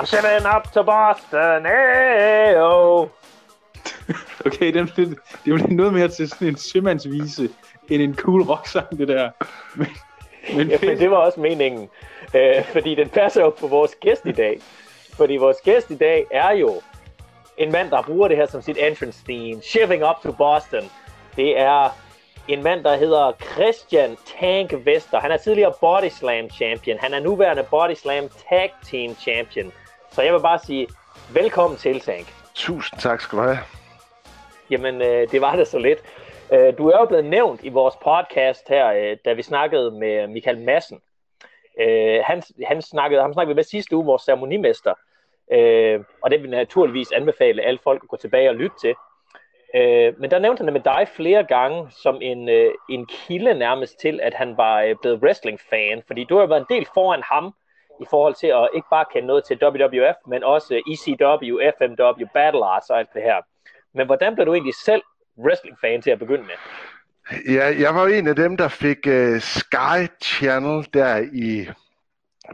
I'm shipping up to Boston, hey oh. Okay, det, det, det er noget mere til sådan en sømandsvise, end en cool rocksang, det der. Men, men ja, men det var også meningen. Øh, fordi den passer jo på vores gæst i dag. Fordi vores gæst i dag er jo en mand, der bruger det her som sit entrance theme. Shipping up to Boston. Det er en mand, der hedder Christian Tank Vester. Han er tidligere Body Slam champion. Han er nuværende Body Slam Tag Team champion. Så jeg vil bare sige, velkommen til, Tank. Tusind tak skal du have. Jamen, øh, det var det så lidt. Øh, du er jo blevet nævnt i vores podcast her, øh, da vi snakkede med Michael Madsen. Øh, han, han snakkede, han snakkede med sidste uge, vores ceremonimester. Øh, og det vil naturligvis anbefale alle folk at gå tilbage og lytte til. Øh, men der nævnte han med dig flere gange som en, øh, en kilde nærmest til, at han var øh, blevet wrestling-fan. Fordi du har været en del foran ham i forhold til at ikke bare kende noget til WWF, men også ECW, FMW, Battle Arts og alt det her. Men hvordan blev du egentlig selv wrestling-fan til at begynde med? Ja, jeg var en af dem, der fik uh, Sky Channel der i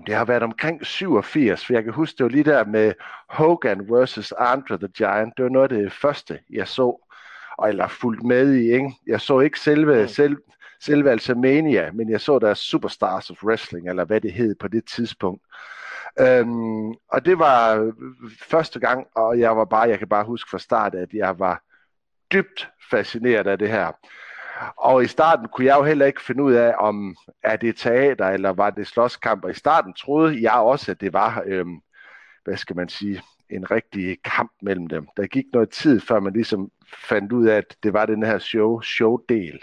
det har været omkring 87, for jeg kan huske, det var lige der med Hogan versus Andre the Giant. Det var noget af det første, jeg så, og eller fulgt med i. Ikke? Jeg så ikke selve, mm. selv, selve altså Mania, men jeg så der Superstars of Wrestling, eller hvad det hed på det tidspunkt. Øhm, og det var øh, første gang, og jeg var bare, jeg kan bare huske fra start, at jeg var dybt fascineret af det her. Og i starten kunne jeg jo heller ikke finde ud af, om er det teater, eller var det slåskamp. Og i starten troede jeg også, at det var, øhm, hvad skal man sige, en rigtig kamp mellem dem. Der gik noget tid, før man ligesom fandt ud af, at det var den her show, showdel.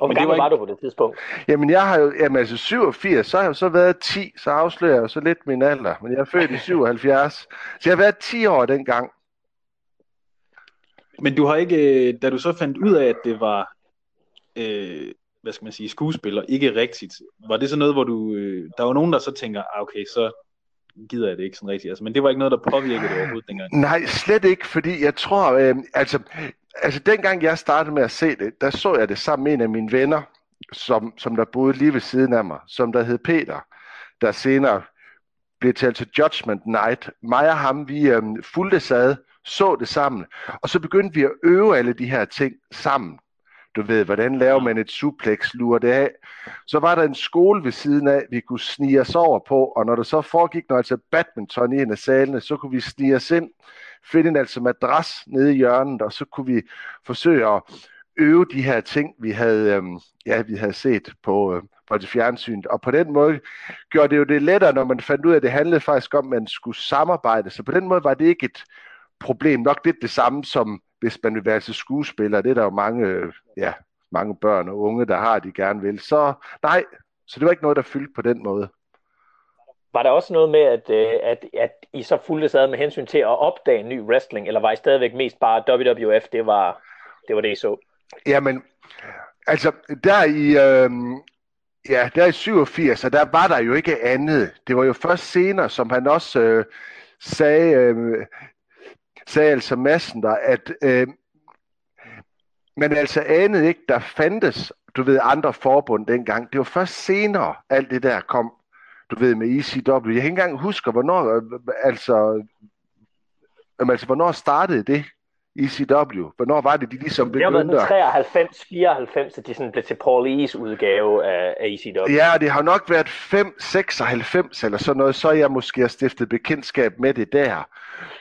Og hvor gammel var, ikke... var du på det tidspunkt? Jamen, jeg har jo, jamen altså 87, så har jeg jo så været 10, så afslører jeg jo så lidt min alder. Men jeg er født i 77, så jeg har været 10 år dengang. Men du har ikke, øh, da du så fandt ud af, at det var, øh, hvad skal man sige, skuespiller, ikke rigtigt, var det så noget, hvor du, øh, der var nogen, der så tænker, ah, okay, så gider jeg det ikke sådan rigtigt. Altså, men det var ikke noget, der påvirkede det overhovedet dengang. Nej, slet ikke, fordi jeg tror, øh, altså, altså dengang jeg startede med at se det, der så jeg det sammen med en af mine venner, som, som der boede lige ved siden af mig, som der hed Peter, der senere blev til til Judgment Night. Mig og ham, vi øhm, fulgte sad, så det sammen, og så begyndte vi at øve alle de her ting sammen. Du ved, hvordan laver man et suplex, lurer det af. Så var der en skole ved siden af, vi kunne snige os over på, og når der så foregik noget altså badminton i en af salene, så kunne vi snige os ind, finde en altså madras nede i hjørnet, og så kunne vi forsøge at øve de her ting, vi havde, øh, ja, vi havde set på, øh, på det fjernsynet. Og på den måde gjorde det jo det lettere, når man fandt ud af, at det handlede faktisk om, at man skulle samarbejde. Så på den måde var det ikke et problem. Nok lidt det samme som hvis man vil være til skuespiller. Det er der jo mange, øh, ja, mange børn og unge, der har, de gerne vil. Så nej, så det var ikke noget, der fyldte på den måde. Var der også noget med, at, øh, at, at I så fulgte sad med hensyn til at opdage ny wrestling, eller var I stadigvæk mest bare WWF, det var det, var det I så? Jamen, altså, der i, øh, ja, der i 87, og der var der jo ikke andet. Det var jo først senere, som han også øh, sagde, øh, sagde altså massen der, at øh, man altså anede ikke, der fandtes, du ved, andre forbund dengang. Det var først senere, alt det der kom, du ved, med ECW. Jeg kan ikke engang huske, hvornår, øh, altså, altså, hvornår startede det? ECW? Hvornår var det, de ligesom begyndte? Det var 93, 94, at de sådan blev til Paul E's udgave af, af ECW. Ja, det har nok været 5, 96 eller sådan noget, så jeg måske har stiftet bekendtskab med det der.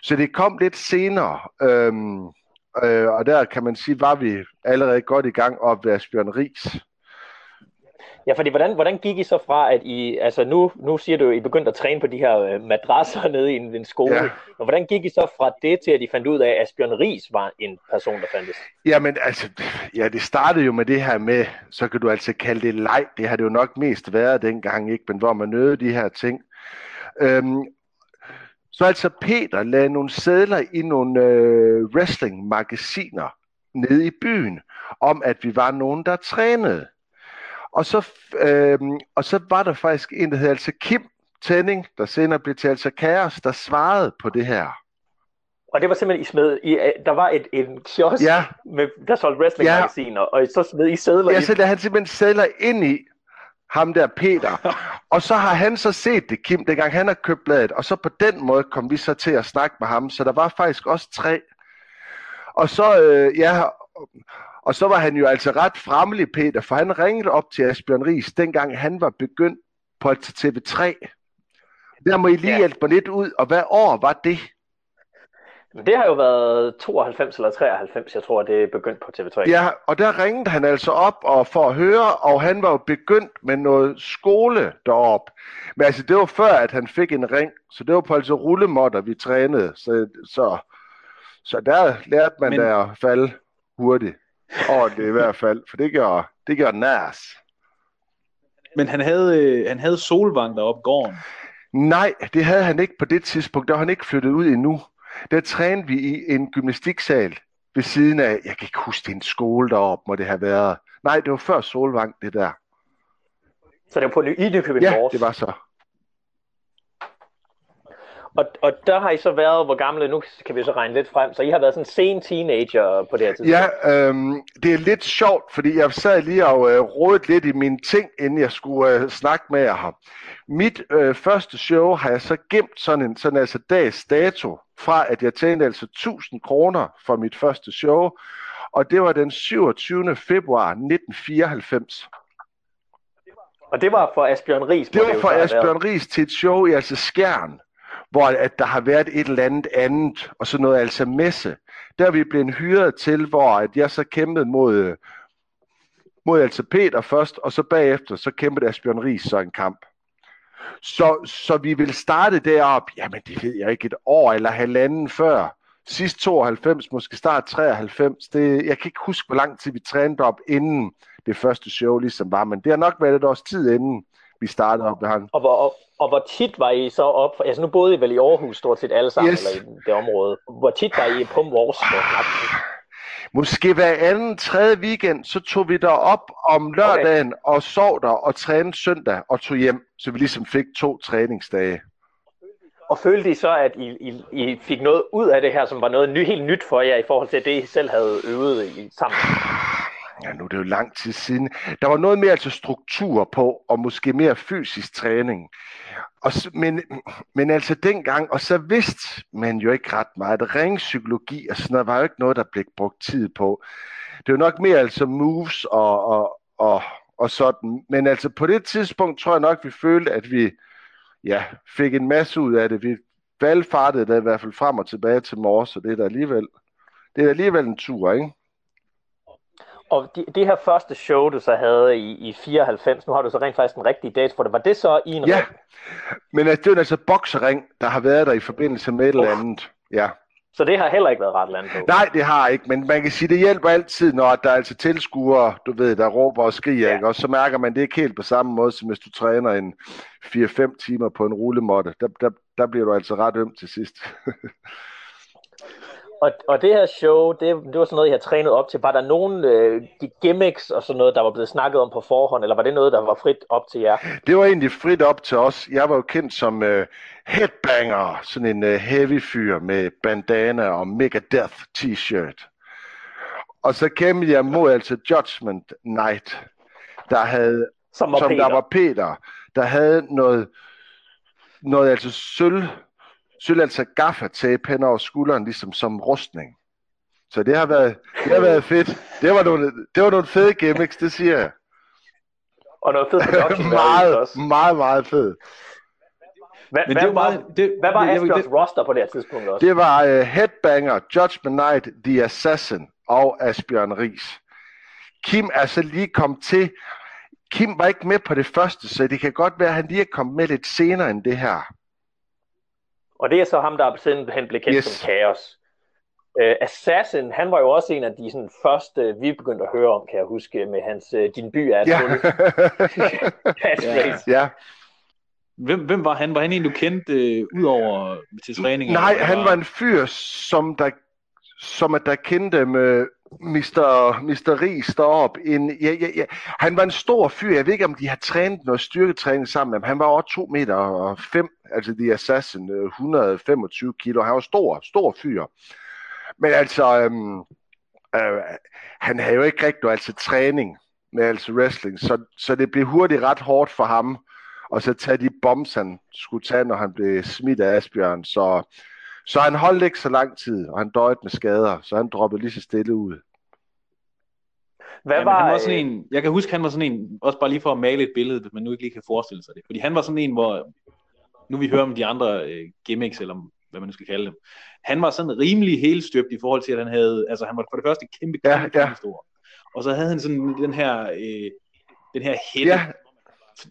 Så det kom lidt senere, øhm, øh, og der kan man sige, var vi allerede godt i gang op ved Asbjørn Ries. Ja, fordi hvordan, hvordan gik I så fra, at I, altså nu, nu siger du, at I begyndte at træne på de her øh, madrasser nede i en, en skole, ja. og hvordan gik I så fra det til, at I fandt ud af, at Asbjørn Ries var en person, der fandtes? Jamen altså, ja, det startede jo med det her med, så kan du altså kalde det leg, det har det jo nok mest været dengang, ikke? men hvor man nødede de her ting. Øhm, så altså Peter lagde nogle sædler i nogle øh, wrestling-magasiner nede i byen, om at vi var nogen, der trænede. Og så, øh, og så var der faktisk en, der hed altså Kim Tænding, der senere blev til altså Kaos, der svarede på det her. Og det var simpelthen, I smed, I, øh, der var et, en kiosk, ja. med, der solgte wrestling-magasiner, ja. og så smed I sædler Ja, så der han simpelthen sædler ind i, ham der Peter. Og så har han så set det, Kim, dengang han har købt bladet, og så på den måde kom vi så til at snakke med ham, så der var faktisk også tre. Og så, øh, ja, og så var han jo altså ret fremmelig, Peter, for han ringede op til Asbjørn Ries, dengang han var begyndt på TV3. Der må I lige ja. hjælpe mig lidt ud, og hvad år var det? Det har jo været 92 eller 93, jeg tror, det er begyndt på TV3. Ja, og der ringede han altså op og for at høre, og han var jo begyndt med noget skole derop. Men altså, det var før, at han fik en ring, så det var på altså rullemotter, vi trænede. Så, så, så der lærte man Men... da at falde hurtigt. Ordentligt i hvert fald, for det gør, det gør nærs. Men han havde, øh, han havde solvang deroppe gården. Nej, det havde han ikke på det tidspunkt. Der var han ikke flyttet ud endnu. Der trænede vi i en gymnastiksal ved siden af, jeg kan ikke huske, det en skole deroppe, må det have været. Nej, det var før Solvang, det der. Så det var på i Nykøbing Ja, det var så. Og, og der har I så været, hvor gamle, nu kan vi så regne lidt frem, så I har været sådan en sen teenager på det her tidspunkt. Ja, øhm, det er lidt sjovt, fordi jeg sad lige og øh, rådede lidt i mine ting, inden jeg skulle øh, snakke med jer her. Mit øh, første show har jeg så gemt sådan en sådan altså dags dato, fra at jeg tjente altså 1000 kroner for mit første show, og det var den 27. februar 1994. Og det var for Asbjørn Ries? Det var for Asbjørn Ries til et show i altså Skjern hvor at der har været et eller andet andet, og så noget altså messe. Der er vi blevet hyret til, hvor at jeg så kæmpede mod, mod altså Peter først, og så bagefter, så kæmpede Asbjørn Ries så en kamp. Så, så vi vil starte derop, jamen det ved jeg ikke, et år eller halvanden før. Sidst 92, måske start 93. Det, jeg kan ikke huske, hvor lang tid vi trænede op, inden det første show ligesom var, men det har nok været et års tid inden vi startede op med ham. Og hvor, og hvor tit var I så op, altså nu boede I vel i Aarhus stort set alle sammen, yes. eller i det område. Hvor tit var I på Mors? Måske hver anden, tredje weekend, så tog vi der op om lørdagen okay. og sov der og trænede søndag og tog hjem, så vi ligesom fik to træningsdage. Og følte I så, at I, I, I fik noget ud af det her, som var noget ny, helt nyt for jer i forhold til det, I selv havde øvet i sammen? Ja, nu er det jo lang tid siden, der var noget mere altså struktur på, og måske mere fysisk træning. Og, men, men altså dengang, og så vidste man jo ikke ret meget. Ringpsykologi og sådan noget var jo ikke noget, der blev brugt tid på. Det var nok mere altså moves og, og, og, og sådan. Men altså på det tidspunkt tror jeg nok, vi følte, at vi ja, fik en masse ud af det. Vi valgfartede da i hvert fald frem og tilbage til Mors, så det er da alligevel, det er alligevel en tur, ikke? Og de, det her første show, du så havde i, i 94, nu har du så rent faktisk en rigtig date for det. Var det så i en Ja, ring? men altså, det er altså boksering, der har været der i forbindelse med et eller andet. Ja. Så det har heller ikke været ret land på? Nej, det har ikke, men man kan sige, det hjælper altid, når der er altså tilskuere, du ved, der råber og skriger, ja. ikke? og så mærker man det ikke helt på samme måde, som hvis du træner en 4-5 timer på en rullemåtte. Der, der, der bliver du altså ret øm til sidst. Og, og det her show, det, det var sådan noget, jeg havde trænet op til. Var der nogen øh, gimmicks og sådan noget, der var blevet snakket om på forhånd, eller var det noget, der var frit op til jer? Det var egentlig frit op til os. Jeg var jo kendt som øh, headbanger, sådan en øh, heavy fyr med bandana og Megadeth t-shirt. Og så kæmpede jeg mod altså Judgment Night, der havde, som, var som der var Peter, der havde noget, noget altså sølv sølv altså gaffatape hen over skulderen, ligesom som rustning. Så det har været, det har været fedt. Det var nogle, det var nogle fede gimmicks, det siger jeg. Og noget fedt meget, også. meget, meget fedt. Hvad, Men hvad, det var, det, hvad var Asbjørns roster på det her tidspunkt også? Det var uh, Headbanger, Judgment Night, The Assassin og Asbjørn Ries. Kim er så lige kommet til. Kim var ikke med på det første, så det kan godt være, at han lige er kommet med lidt senere end det her. Og det er så ham, der simpelthen blev kendt yes. som Chaos. Uh, Assassin, han var jo også en af de sådan, første, vi begyndte at høre om, kan jeg huske, med hans uh, Din by er ja. ja. ja. Hvem, hvem var han? Var han en, du kendte uh, ud over til træning? Nej, han var en fyr, som der, som at der kendte med Mr. Mr. Ries derop. En, ja, ja, ja. Han var en stor fyr. Jeg ved ikke, om de har trænet noget styrketræning sammen med ham. Han var over 2 meter og 5, altså The Assassin, øh, 125 kilo. Han var stor, stor fyr. Men altså, øhm, øh, han havde jo ikke rigtig altså træning. med altså wrestling, så, så det blev hurtigt ret hårdt for ham, og så tage de bombs, han skulle tage, når han blev smidt af Asbjørn. Så, så han holdt ikke så lang tid, og han døjede med skader, så han droppede lige så stille ud. Hvad ja, var, han var sådan en, jeg kan huske, han var sådan en, også bare lige for at male et billede, hvis man nu ikke lige kan forestille sig det. Fordi han var sådan en, hvor, nu vi hører om de andre øh, gimmicks, eller hvad man nu skal kalde dem. Han var sådan rimelig helstøbt i forhold til, at han havde, altså han var for det første kæmpe, kæmpe, ja, kæmpe ja. stor. Og så havde han sådan den her, øh, den her hætte, ja.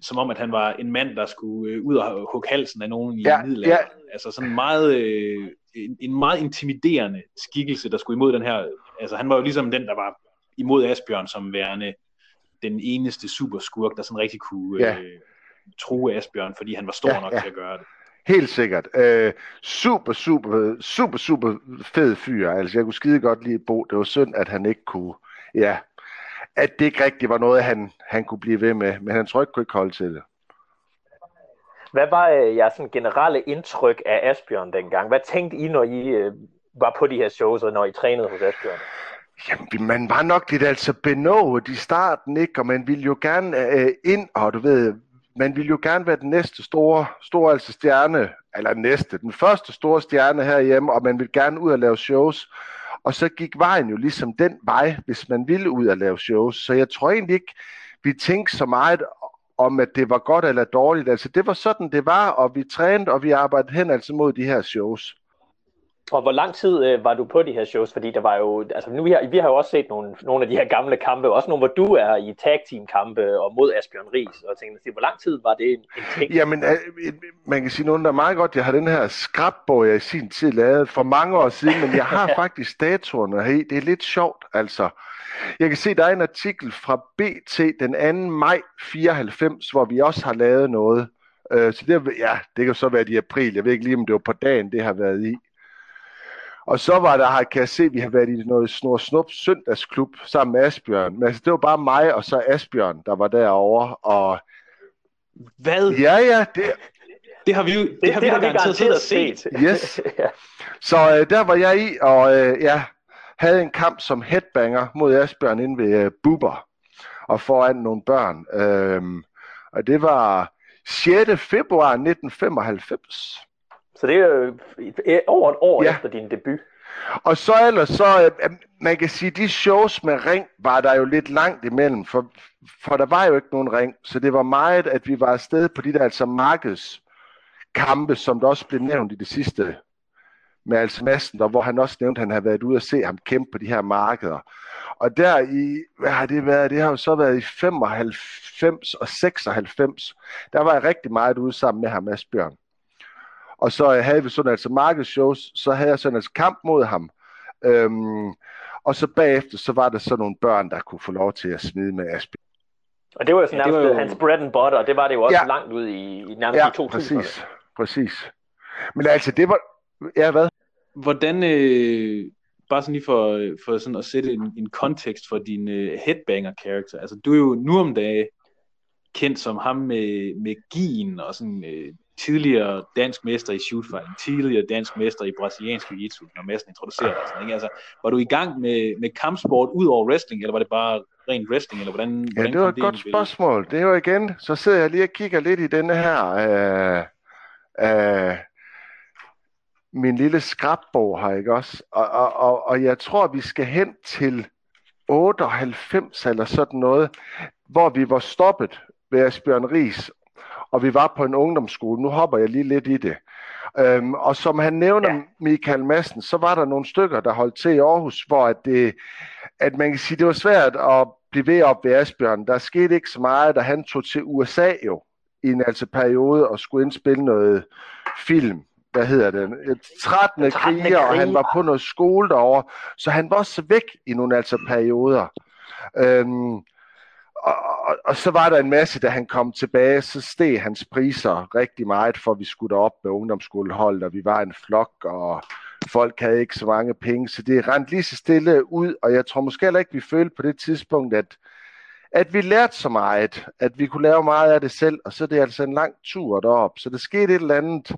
Som om at han var en mand, der skulle øh, ud og hugge halsen af nogen i ja, middelalderen. Ja. Altså sådan meget, øh, en, en meget intimiderende skikkelse, der skulle imod den her, altså han var jo ligesom den, der var imod Asbjørn som værende den eneste superskurk, der sådan rigtig kunne ja. øh, true Asbjørn, fordi han var stor ja, nok ja. til at gøre det. Helt sikkert. Øh, super, super, super, super fed fyr. Altså, jeg kunne skide godt lide Bo. Det var synd, at han ikke kunne, ja, at det ikke rigtig var noget, han, han kunne blive ved med. Men han tror ikke kunne ikke holde til det. Hvad var øh, jeres sådan, generelle indtryk af Asbjørn dengang? Hvad tænkte I, når I øh, var på de her shows, og når I trænede hos Asbjørn? Jamen, man var nok lidt altså benået i starten, ikke? Og man ville jo gerne øh, ind, og du ved, man ville jo gerne være den næste store, store altså stjerne, eller næste, den første store stjerne herhjemme, og man ville gerne ud og lave shows. Og så gik vejen jo ligesom den vej, hvis man ville ud og lave shows. Så jeg tror egentlig ikke, vi tænkte så meget om, at det var godt eller dårligt. Altså det var sådan, det var, og vi trænede, og vi arbejdede hen altså mod de her shows. Og hvor lang tid øh, var du på de her shows? Fordi der var jo, altså nu vi har, vi har jo også set nogle, nogle af de her gamle kampe, også nogle, hvor du er i tag team kampe og mod Asbjørn Ries, og tænkte, hvor lang tid var det en, en ting? Jamen, øh, man kan sige noget, der er meget godt. Jeg har den her skrabbog, jeg i sin tid lavet for mange år siden, men jeg har faktisk datoerne her Det er lidt sjovt, altså. Jeg kan se, der er en artikel fra BT den 2. maj 94, hvor vi også har lavet noget. Øh, så det, ja, det kan så være i april. Jeg ved ikke lige, om det var på dagen, det har været i. Og så var der, kan jeg se, at vi har været i noget snor snup søndagsklub sammen med Asbjørn. Men altså, det var bare mig og så Asbjørn, der var derovre. Og... Hvad? Ja, ja, det, det har vi jo det, det har vi, har vi garanteret set. Yes. Så øh, der var jeg i, og øh, ja, havde en kamp som headbanger mod Asbjørn inde ved øh, Buber og foran nogle børn. Øhm, og det var 6. februar 1995. Så det er jo over et år ja. efter din debut. Og så ellers så, øh, man kan sige, de shows med ring var der jo lidt langt imellem, for, for der var jo ikke nogen ring, så det var meget, at vi var afsted på de der altså markedskampe, som der også blev nævnt i det sidste med altså Madsen, der, hvor han også nævnte, at han havde været ude og se ham kæmpe på de her markeder. Og der i, hvad har det været? Det har jo så været i 95 og 96. Der var jeg rigtig meget ude sammen med ham, Asbjørn. Og så havde vi sådan altså markedsshows, så havde jeg sådan altså kamp mod ham. Øhm, og så bagefter, så var der så nogle børn, der kunne få lov til at smide med Asbjørn. Og det var jo sådan ja, var jo... hans bread and butter, og det var det jo også ja. langt ud i, i nærmest ja, i 2000'erne. præcis, præcis. Men altså, det var... Ja, hvad? Hvordan, øh, bare sådan lige for, for sådan at sætte en, en kontekst for din øh, headbanger-karakter. Altså, du er jo nu om dagen kendt som ham med, med gien og sådan øh, tidligere dansk mester i shootfighting, tidligere dansk mester i brasiliansk jiu-jitsu, når Madsen introducerede dig. Sådan, ikke? Altså, var du i gang med, med kampsport ud over wrestling, eller var det bare rent wrestling, eller hvordan, ja, hvordan det var et godt spørgsmål. Det jo igen, så sidder jeg lige og kigger lidt i denne her, øh, øh, min lille skrabbog her, ikke også? Og, og, og, og jeg tror, vi skal hen til 98 eller sådan noget, hvor vi var stoppet ved Asbjørn Ries, og vi var på en ungdomsskole. Nu hopper jeg lige lidt i det. Øhm, og som han nævner, ja. Michael Madsen, så var der nogle stykker, der holdt til i Aarhus, hvor at, det, at man kan sige, det var svært at blive ved op ved Asbjørn. Der skete ikke så meget, da han tog til USA jo, i en altså periode, og skulle indspille noget film hvad hedder det, 13. 13. kriger, og han var på noget skole derovre, så han var også væk i nogle altså perioder. Øhm, og, og, og så var der en masse, da han kom tilbage, så steg hans priser rigtig meget, for vi skulle op med ungdomsskoleholdet, og vi var en flok, og folk havde ikke så mange penge, så det rent lige så stille ud, og jeg tror måske heller ikke, vi følte på det tidspunkt, at, at vi lærte så meget, at vi kunne lave meget af det selv, og så er det altså en lang tur derop. Så der skete et eller andet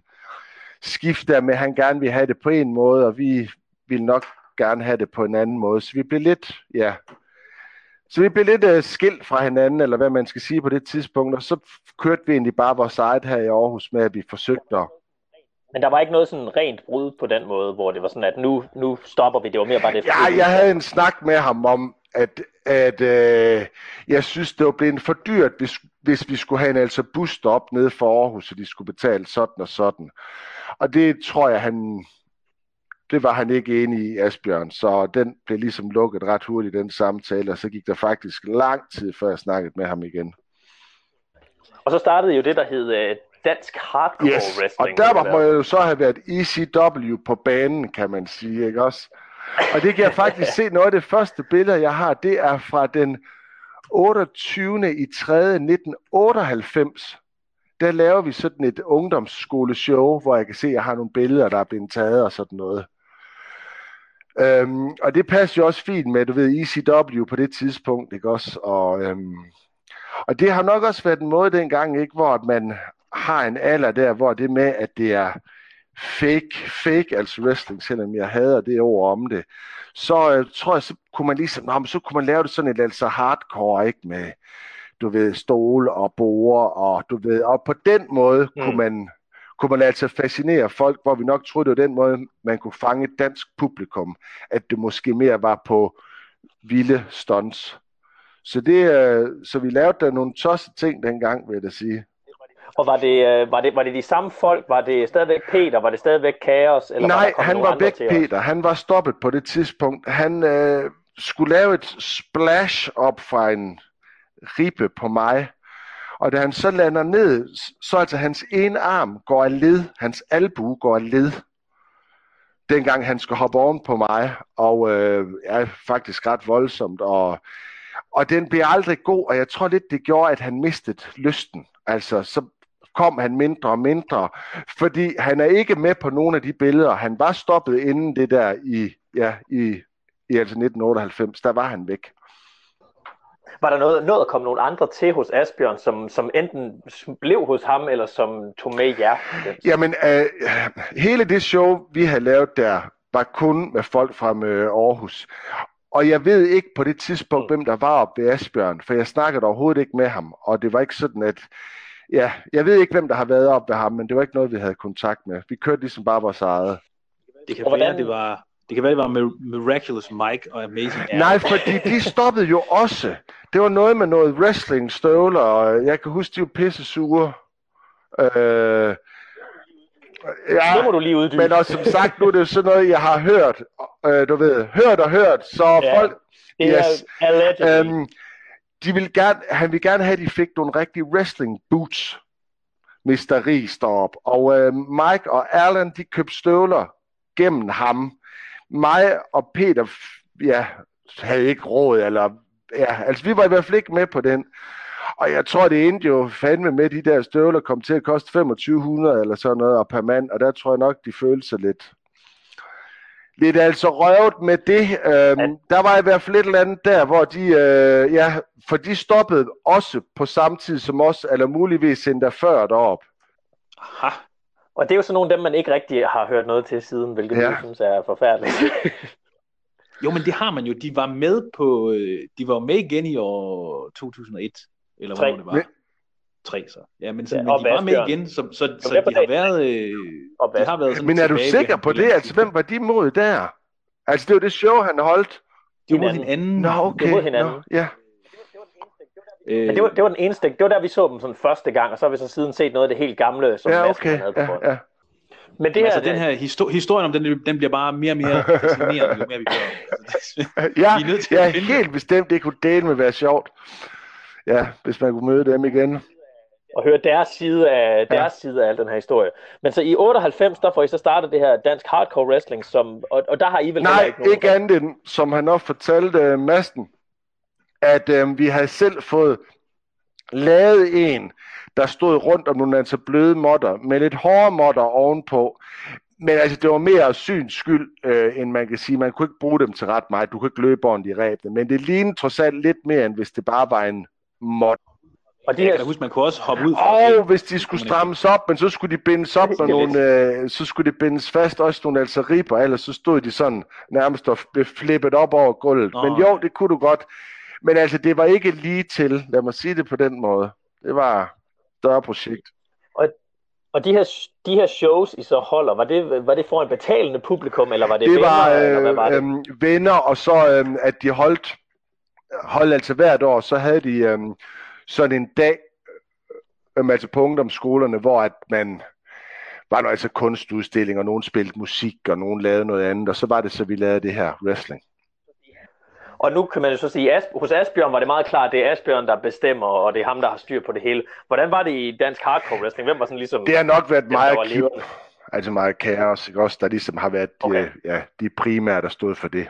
skift der med, at han gerne ville have det på en måde, og vi ville nok gerne have det på en anden måde. Så vi blev lidt, ja, så vi blev lidt uh, skilt fra hinanden, eller hvad man skal sige på det tidspunkt, og så kørte vi egentlig bare vores eget her i Aarhus med, at vi forsøgte at... Men der var ikke noget sådan rent brud på den måde, hvor det var sådan, at nu, nu stopper vi. Det var mere bare det. Ja, jeg havde en snak med ham om, at, at øh, jeg synes, det var blevet for dyrt, hvis, hvis vi skulle have en altså busstop nede for Aarhus, så de skulle betale sådan og sådan. Og det tror jeg, han, det var han ikke enig i, Asbjørn, så den blev ligesom lukket ret hurtigt, den samtale, og så gik der faktisk lang tid, før jeg snakkede med ham igen. Og så startede jo det, der hed uh, Dansk Hardcore yes. Wrestling. Og der var, må jo så have været ECW på banen, kan man sige, ikke også? Og det kan jeg faktisk se, noget af det første billede, jeg har, det er fra den 28. i 3. 1998. Der laver vi sådan et ungdomsskoleshow, hvor jeg kan se, at jeg har nogle billeder, der er blevet taget og sådan noget. Øhm, og det passer jo også fint med, du ved, ECW på det tidspunkt, ikke også? Og, øhm, og det har nok også været en måde dengang, ikke, hvor man har en alder der, hvor det med, at det er fake, fake altså wrestling, selvom jeg hader det ord om det, så øh, tror jeg, så kunne man ligesom, nå, så kunne man lave det sådan et altså hardcore, ikke med, du ved, stol og borer, og du ved, og på den måde mm. kunne man kunne man altså fascinere folk, hvor vi nok troede, det var den måde, man kunne fange et dansk publikum, at det måske mere var på vilde stunts. Så, det, øh, så vi lavede der nogle tosse ting dengang, vil jeg da sige. Og var det, øh, var, det, var det de samme folk? Var det stadigvæk Peter? Var det stadigvæk Kaos? Eller Nej, var han var væk, Peter. Han var stoppet på det tidspunkt. Han øh, skulle lave et splash op fra en ribe på mig, og da han så lander ned, så altså hans ene arm går af led, hans albu går af led, dengang han skal hoppe oven på mig, og øh, er faktisk ret voldsomt, og, og den bliver aldrig god, og jeg tror lidt, det gjorde, at han mistede lysten. Altså, så kom han mindre og mindre, fordi han er ikke med på nogle af de billeder. Han var stoppet inden det der i, ja, i, i altså 1998, der var han væk. Var der noget, noget at komme nogle andre til hos Asbjørn, som, som enten blev hos ham, eller som tog med jer? Jamen, øh, hele det show, vi havde lavet der, var kun med folk fra øh, Aarhus. Og jeg ved ikke på det tidspunkt, mm. hvem der var oppe ved Asbjørn, for jeg snakkede overhovedet ikke med ham, og det var ikke sådan, at ja, jeg ved ikke, hvem der har været oppe ved ham, men det var ikke noget, vi havde kontakt med. Vi kørte ligesom bare vores eget. Det kan være, det var det kan være, det var Miraculous Mike og Amazing Al. Nej, fordi de stoppede jo også. Det var noget med noget wrestling støvler, og jeg kan huske, de var pisse sure. Øh, ja, det må du lige uddybe. Men også som sagt, nu er det sådan noget, jeg har hørt. Øh, du ved, hørt og hørt. Så ja, folk... Det yes, er øhm, de vil gerne, han vil gerne have, at de fik nogle rigtige wrestling boots. Mr. Ries op. Og øh, Mike og Alan, de købte støvler gennem ham mig og Peter, ja, havde ikke råd, eller, ja, altså vi var i hvert fald ikke med på den. Og jeg tror, det endte jo fandme med, de der støvler kom til at koste 2500 eller sådan noget og per mand, og der tror jeg nok, de følte sig lidt, lidt altså røvet med det. Øhm, der var i hvert fald et eller andet der, hvor de, øh, ja, for de stoppede også på samme tid som os, eller muligvis endda før derop. Aha. Og det er jo sådan nogle af dem, man ikke rigtig har hørt noget til siden, hvilket ja. jeg synes er forfærdeligt. jo, men det har man jo. De var med på, øh, de var med igen i år 2001, eller hvad det var. Men... Tre så. Ja, men, sådan, ja, men de var med igen, så, så, så, så de har været, øh, de har været sådan Men er du sikker på det? Altså, hvem var de mod der? Altså, det var det show, han holdt. De var mod hinanden. Nå, okay. Det var mod hinanden. Nå, ja. Øh, Men det var, det var den eneste, det var der, vi så dem sådan første gang, og så har vi så siden set noget af det helt gamle, som ja, okay. havde på ja, ja. Men det her, altså, den her histor- historien om den, den bliver bare mere og mere fascinerende, jo mere vi gør. ja, vi er nødt til ja, at helt bestemt, det kunne dele med være sjovt. Ja, hvis man kunne møde dem igen. Og høre deres side af, deres ja. side af al den her historie. Men så i 98, der får I så startet det her dansk hardcore wrestling, som, og, og der har I vel Nej, ikke nogen... ikke andet end, som han også fortalte uh, Masten, at øh, vi havde selv fået lavet en, der stod rundt om nogle altså bløde modder, med lidt hårde modder ovenpå. Men altså, det var mere syns skyld, øh, end man kan sige. Man kunne ikke bruge dem til ret meget. Du kunne ikke løbe rundt i ræbene. Men det lignede trods alt lidt mere, end hvis det bare var en mod. Og det her... Jeg kan huske, man kunne også hoppe ud fra Og hvis de skulle strammes op, men så skulle de bindes op med nogle, øh, så skulle de bindes fast også nogle altså riber, ellers så stod de sådan nærmest og blev flippet op over gulvet. Oh. Men jo, det kunne du godt. Men altså, det var ikke lige til, lad mig sige det på den måde. Det var et større projekt. Og, og de, her, de her shows, I så holder, var det, var det for en betalende publikum, eller var det, Det venner, var, eller hvad var øh, det? øhm, venner, og så øhm, at de holdt, holdt altså hvert år, så havde de øhm, sådan en dag, øhm, altså på ungdomsskolerne, hvor at man var der altså kunstudstillinger, nogen spillede musik, og nogen lavede noget andet, og så var det så, vi lavede det her wrestling. Og nu kan man jo så sige, at hos Asbjørn var det meget klart, at det er Asbjørn, der bestemmer, og det er ham, der har styr på det hele. Hvordan var det i dansk hardcore wrestling? Hvem var sådan ligesom... Det har nok været dem, meget lederne? altså meget kaos, ikke også, der ligesom har været de, Okay. øh, ja, de primære, der stod for det.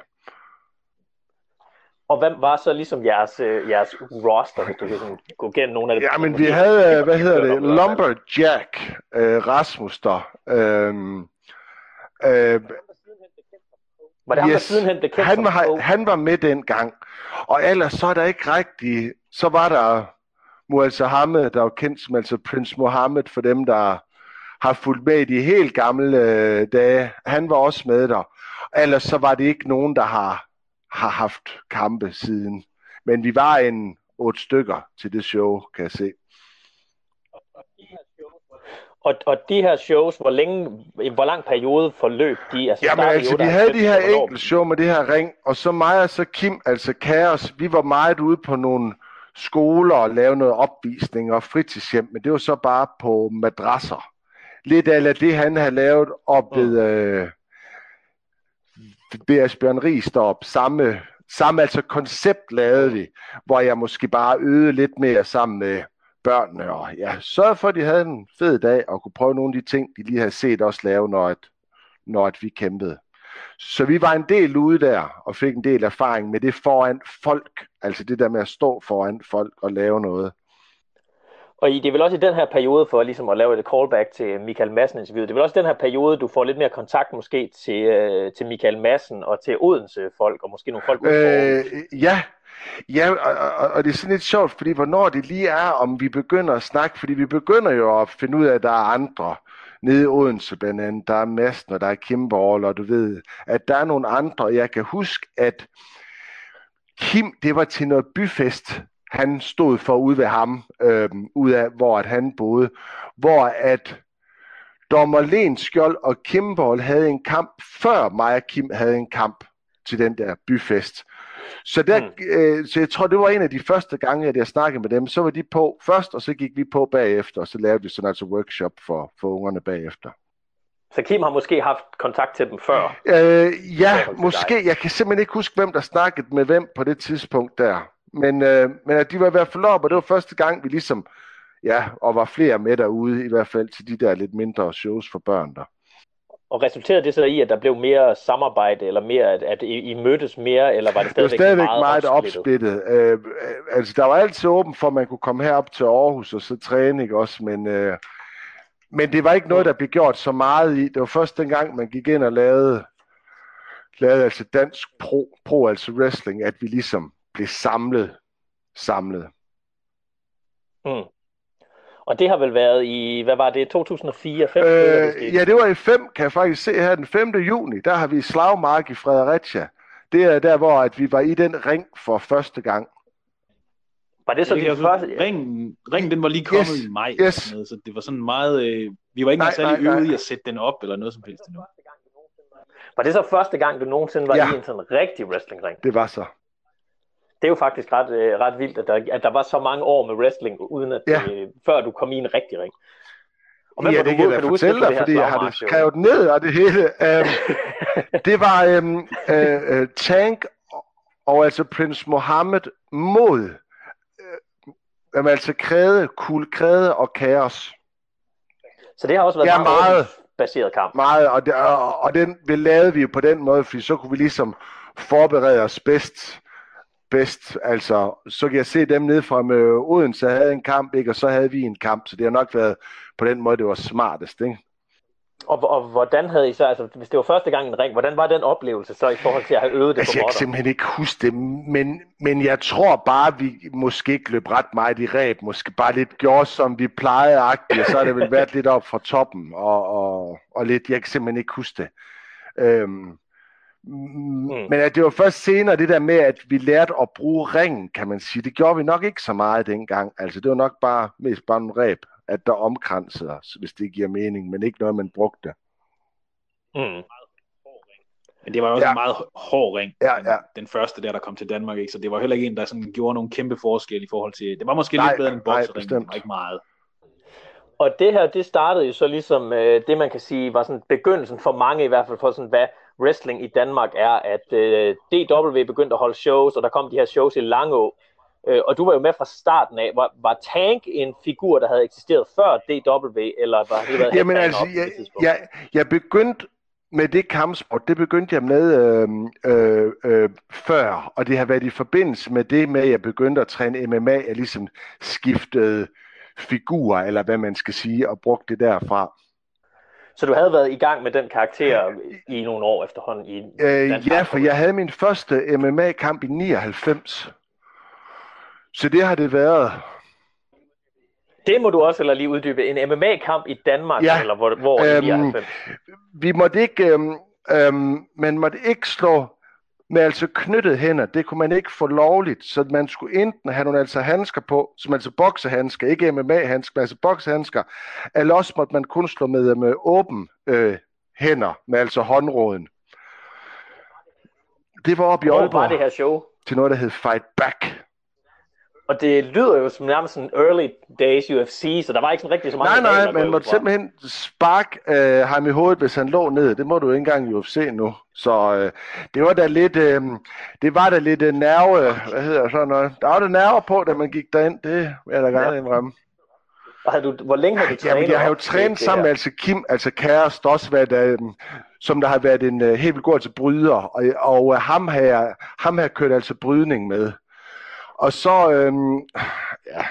Og hvem var så ligesom jeres, øh, jeres roster, hvis du kan sådan gå gennem nogle af det? Ja, men vi havde, øh, hvad hedder det, Lumberjack, øh, Rasmus der, øhm, øh, Var det ham, der yes. sidenhen blev kendt han var, han var med dengang. Og ellers så er der ikke rigtig... Så var der Muaz der var kendt som altså Prince Mohammed, for dem, der har fulgt med i de helt gamle øh, dage. Han var også med der. Ellers så var det ikke nogen, der har, har haft kampe siden. Men vi var en otte stykker til det show, kan jeg se. Og, og de her shows, hvor længe, i hvor lang periode forløb de? Altså, Jamen altså, vi havde de 98, her enkelte show med det her ring, og så mig og så Kim, altså Kaos, vi var meget ude på nogle skoler og lave noget opvisning og fritidshjem, men det var så bare på madrasser. Lidt af det, han havde lavet op ved, øh, ved Asbjørn Ries deroppe. Samme, samme altså koncept lavede vi, hvor jeg måske bare øvede lidt mere sammen med børnene, og ja, sørgede for, at de havde en fed dag, og kunne prøve nogle af de ting, de lige havde set os lave, når, at, når at vi kæmpede. Så vi var en del ude der, og fik en del erfaring med det foran folk, altså det der med at stå foran folk og lave noget. Og i, det er vel også i den her periode, for ligesom at lave et callback til Michael Madsen interviewet, det er vel også den her periode, du får lidt mere kontakt måske til, øh, til Michael Madsen og til Odense folk, og måske nogle folk øh, ja, ja og, og, og det er sådan lidt sjovt, fordi hvornår det lige er, om vi begynder at snakke, fordi vi begynder jo at finde ud af, at der er andre nede i Odense blandt andet, der er Masten, og der er Kimborg, og du ved, at der er nogle andre. Jeg kan huske, at Kim, det var til noget byfest, han stod for ude ved ham, øh, ud af hvor at han boede, hvor at Dommer Len Skjold og Kimborg havde en kamp, før mig og Kim havde en kamp til den der byfest. Så, der, Mm. øh, så jeg tror, det var en af de første gange, at jeg snakkede med dem. Så var de på først, og så gik vi på bagefter, og så lavede vi sådan altså workshop for, for ungerne bagefter. Så Kim har måske haft kontakt til dem før. Øh, ja, måske. Jeg kan simpelthen ikke huske, hvem der snakkede med hvem på det tidspunkt der. Men, øh, men at de var i hvert fald op, og det var første gang, vi ligesom, ja, og var flere med derude, i hvert fald til de der lidt mindre shows for børn der. Og resulterede det så i, at der blev mere samarbejde, eller mere, at, at I, I mødtes mere, eller var det Det var stadigvæk, stadigvæk meget, meget opsplittet? opsplittet. Øh, altså, der var altid åben for, at man kunne komme herop til Aarhus og så træne, ikke også? Men, øh, men det var ikke noget, der blev gjort så meget i. Det var først dengang, man gik ind og lavede, lavede altså dansk pro, pro, altså wrestling, at vi ligesom blev samlet. samlet. Mm. Og det har vel været i, hvad var det, 2004, 5 øh, det ja, det var i 5, kan jeg faktisk se her, den 5. juni, der har vi slagmark i Fredericia. Det er der, hvor at vi var i den ring for første gang. Var det så Det din første? Ringen, ringen, den var lige kommet Yes, i maj, yes. sådan noget, så det var sådan meget... Øh, vi var ikke Nej, særlig nej, nej. øvet i at sætte den op, eller noget som helst endnu. Var det så første gang, du nogensinde var Ja. i en sådan rigtig wrestlingring? Det var så. Det er jo faktisk ret, øh, ret vildt, at der, at der var så mange år med wrestling, uden at, Ja. øh, før du kom i en rigtig ring. Og ja, det du kan jeg da fortælle dig, fordi jeg har det skrevet ned og det hele. Um, det var um, uh, uh, Tank og altså Prince Mohammed mod uh, altså Kræde, Kul Kræde og Kaos. Så det har også været Ja, meget baseret kamp. Meget, og, det, og, og den vi lavede vi jo på den måde, fordi så kunne vi ligesom forberede os bedst. Bedst. Altså, så kan jeg se dem nede fra med Odense havde en kamp, ikke? og så havde vi en kamp, så det har nok været på den måde, det var smartest. Ikke? Og, og hvordan havde I så, altså hvis det var første gang en ring, hvordan var den oplevelse så i forhold til at have øvet det Altså, på jeg kan simpelthen ikke huske det, men, men jeg tror bare, vi måske ikke løb ret meget i ræb. Måske bare lidt gjorde, som vi plejede agtigt, og så har det vel været lidt op fra toppen, og, og, og lidt, jeg kan simpelthen ikke huske det. Øhm, Mm. Men at det var først senere det der med, at vi lærte at bruge ringen, kan man sige. Det gjorde vi nok ikke så meget dengang. Altså det var nok bare mest bare en ræb, at der omkransede os, hvis det giver mening, men ikke noget, man brugte. Mm. Men det var også ja. en meget hård ring, ja, ja. den første der, der kom til Danmark, ikke? så det var heller ikke en, der sådan gjorde nogle kæmpe forskel i forhold til, det var måske nej, lidt bedre end en boksering, men ikke meget. Og det her, det startede jo så ligesom øh, det, man kan sige, var sådan begyndelsen for mange i hvert fald, for sådan, hvad wrestling i Danmark er, at øh, DW begyndte at holde shows, og der kom de her shows i Langå, øh, og du var jo med fra starten af. Var, var Tank en figur, der havde eksisteret før DW, eller var det været Jamen altså, jeg, jeg, jeg begyndte med det kampsport, det begyndte jeg med øh, øh, øh, før, og det har været i forbindelse med det med, at jeg begyndte at træne MMA, jeg ligesom skiftede figur, eller hvad man skal sige, og brugte det derfra. Så du havde været i gang med den karakter i nogle år efterhånden? I øh, ja, for jeg havde min første MMA-kamp i 99. Så det har det været. Det må du også eller lige uddybe. En MMA-kamp i Danmark, ja, eller hvor, hvor øhm, i 99? Vi måtte ikke, øhm, øhm, man måtte ikke slå med altså knyttet hænder, det kunne man ikke få lovligt, så man skulle enten have nogle altså handsker på, som altså boksehandsker, ikke MMA-handsker, men altså boksehandsker, eller også måtte man kun slå med, med åben øh, hænder, med altså håndråden. Det var oppe i Aalborg. Hvor var det her show? Til noget, der hed Fight Back. Og det lyder jo som nærmest en early days UFC, så der var ikke sådan rigtig så meget... Nej, nej, man måtte simpelthen spark øh, ham i hovedet, hvis han lå ned. Det må du ikke engang i UFC nu. Så øh, det var da lidt, øh, det var da lidt øh, nerve, hvad hedder sådan noget. Der var der nerver på, da man gik derind. Det vil jeg da gerne ja. indrømme. Og havde du, hvor længe har du trænet? Jamen, jeg har jo trænet sammen med altså Kim, altså Kærest, også været, øh, som der har været en øh, helt vildt god til bryder, og, og øh, ham, har jeg, ham har jeg kørt altså brydning med. Og så, øhm, ja,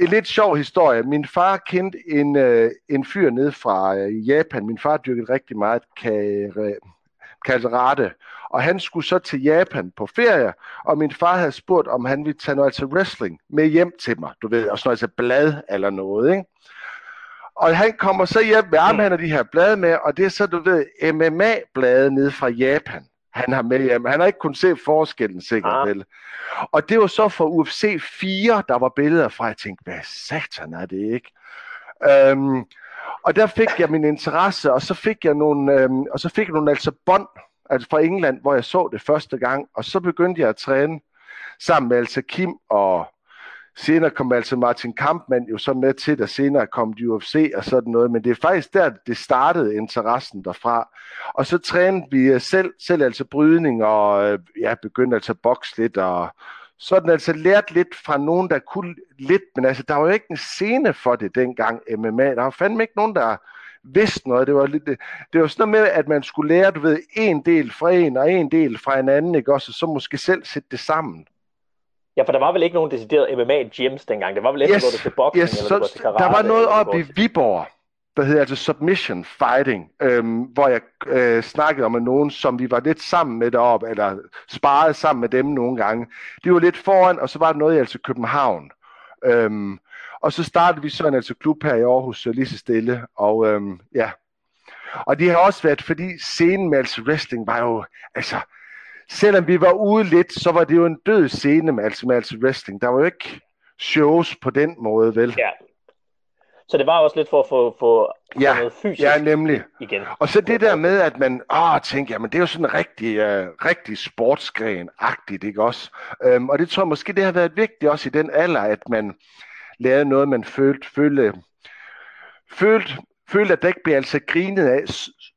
en lidt sjov historie. Min far kendte en, øh, en fyr ned fra øh, Japan. Min far dyrkede rigtig meget karate. Og han skulle så til Japan på ferie, og min far havde spurgt, om han ville tage noget altså wrestling med hjem til mig. Du ved, og sådan noget altså blad eller noget, ikke? Og han kommer så hjem med armhænder de her blade med, og det er så, du ved, MMA-blade ned fra Japan han har med hjem. Han har ikke kunnet se forskellen sikkert, ah. vel? Og det var så for UFC 4, der var billeder fra, jeg tænkte, hvad satan er det ikke? Øhm, og der fik jeg min interesse, og så fik jeg nogle, øhm, og så fik jeg nogle altså bånd altså fra England, hvor jeg så det første gang, og så begyndte jeg at træne sammen med altså Kim og Senere kom altså Martin Kampmann jo så med til, der senere kom de UFC og sådan noget, men det er faktisk der, det startede interessen derfra. Og så trænede vi øh, selv, selv altså brydning og øh, ja, begyndte altså at bokse lidt og sådan altså lært lidt fra nogen, der kunne lidt, men altså der var jo ikke en scene for det dengang MMA. Der var fandme ikke nogen, der vidste noget. Det var, lidt, øh, det var sådan noget med, at man skulle lære, du ved, en del fra en og en del fra en anden, ikke også, og så måske selv sætte det sammen. Ja, for der var vel ikke nogen decideret MMA-gyms dengang. Det var vel efter, yes, til boxing yes, eller så, til karate. Der var noget op i Viborg, der hedder altså Submission Fighting, øhm, hvor jeg øh, snakkede om med nogen, som vi var lidt sammen med deroppe, eller sparede sammen med dem nogle gange. De var lidt foran, og så var der noget i altså København. Øhm, og så startede vi så en altså klub her i Aarhus, lige så stille, og øhm, ja. Og det har også været, fordi scenen med altså wrestling var jo, altså, selvom vi var ude lidt, så var det jo en død scene med altså, med altså wrestling. Der var jo ikke shows på den måde, vel? Ja. Så det var også lidt for at få, få ja, noget fysisk ja, nemlig. igen. Og så det der med, at man åh, tænker, jamen det er jo sådan en rigtig, uh, rigtig sportsgren-agtigt, ikke også? Um, og det tror jeg måske, det har været vigtigt også i den alder, at man lavede noget, man følte, følte, følte, følte at der ikke blev altså grinet af,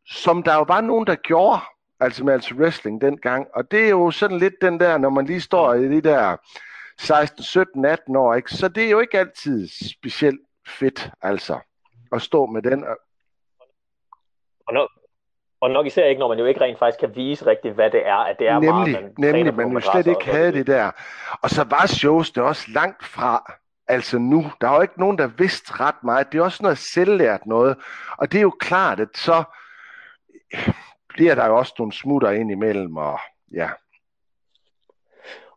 som der jo var nogen, der gjorde altså med altså wrestling dengang. Og det er jo sådan lidt den der, når man lige står i de der 16, 17, 18 år, ikke? så det er jo ikke altid specielt fedt, altså, at stå med den. Og, nok, og nok især ikke, når man jo ikke rent faktisk kan vise rigtigt, hvad det er, at det er nemlig, meget, man Nemlig, man jo slet ikke havde det der. Og så var shows det også langt fra, altså nu. Der var jo ikke nogen, der vidste ret meget. Det er også noget selvlært noget. Og det er jo klart, at så bliver der jo også nogle smutter ind imellem, og ja.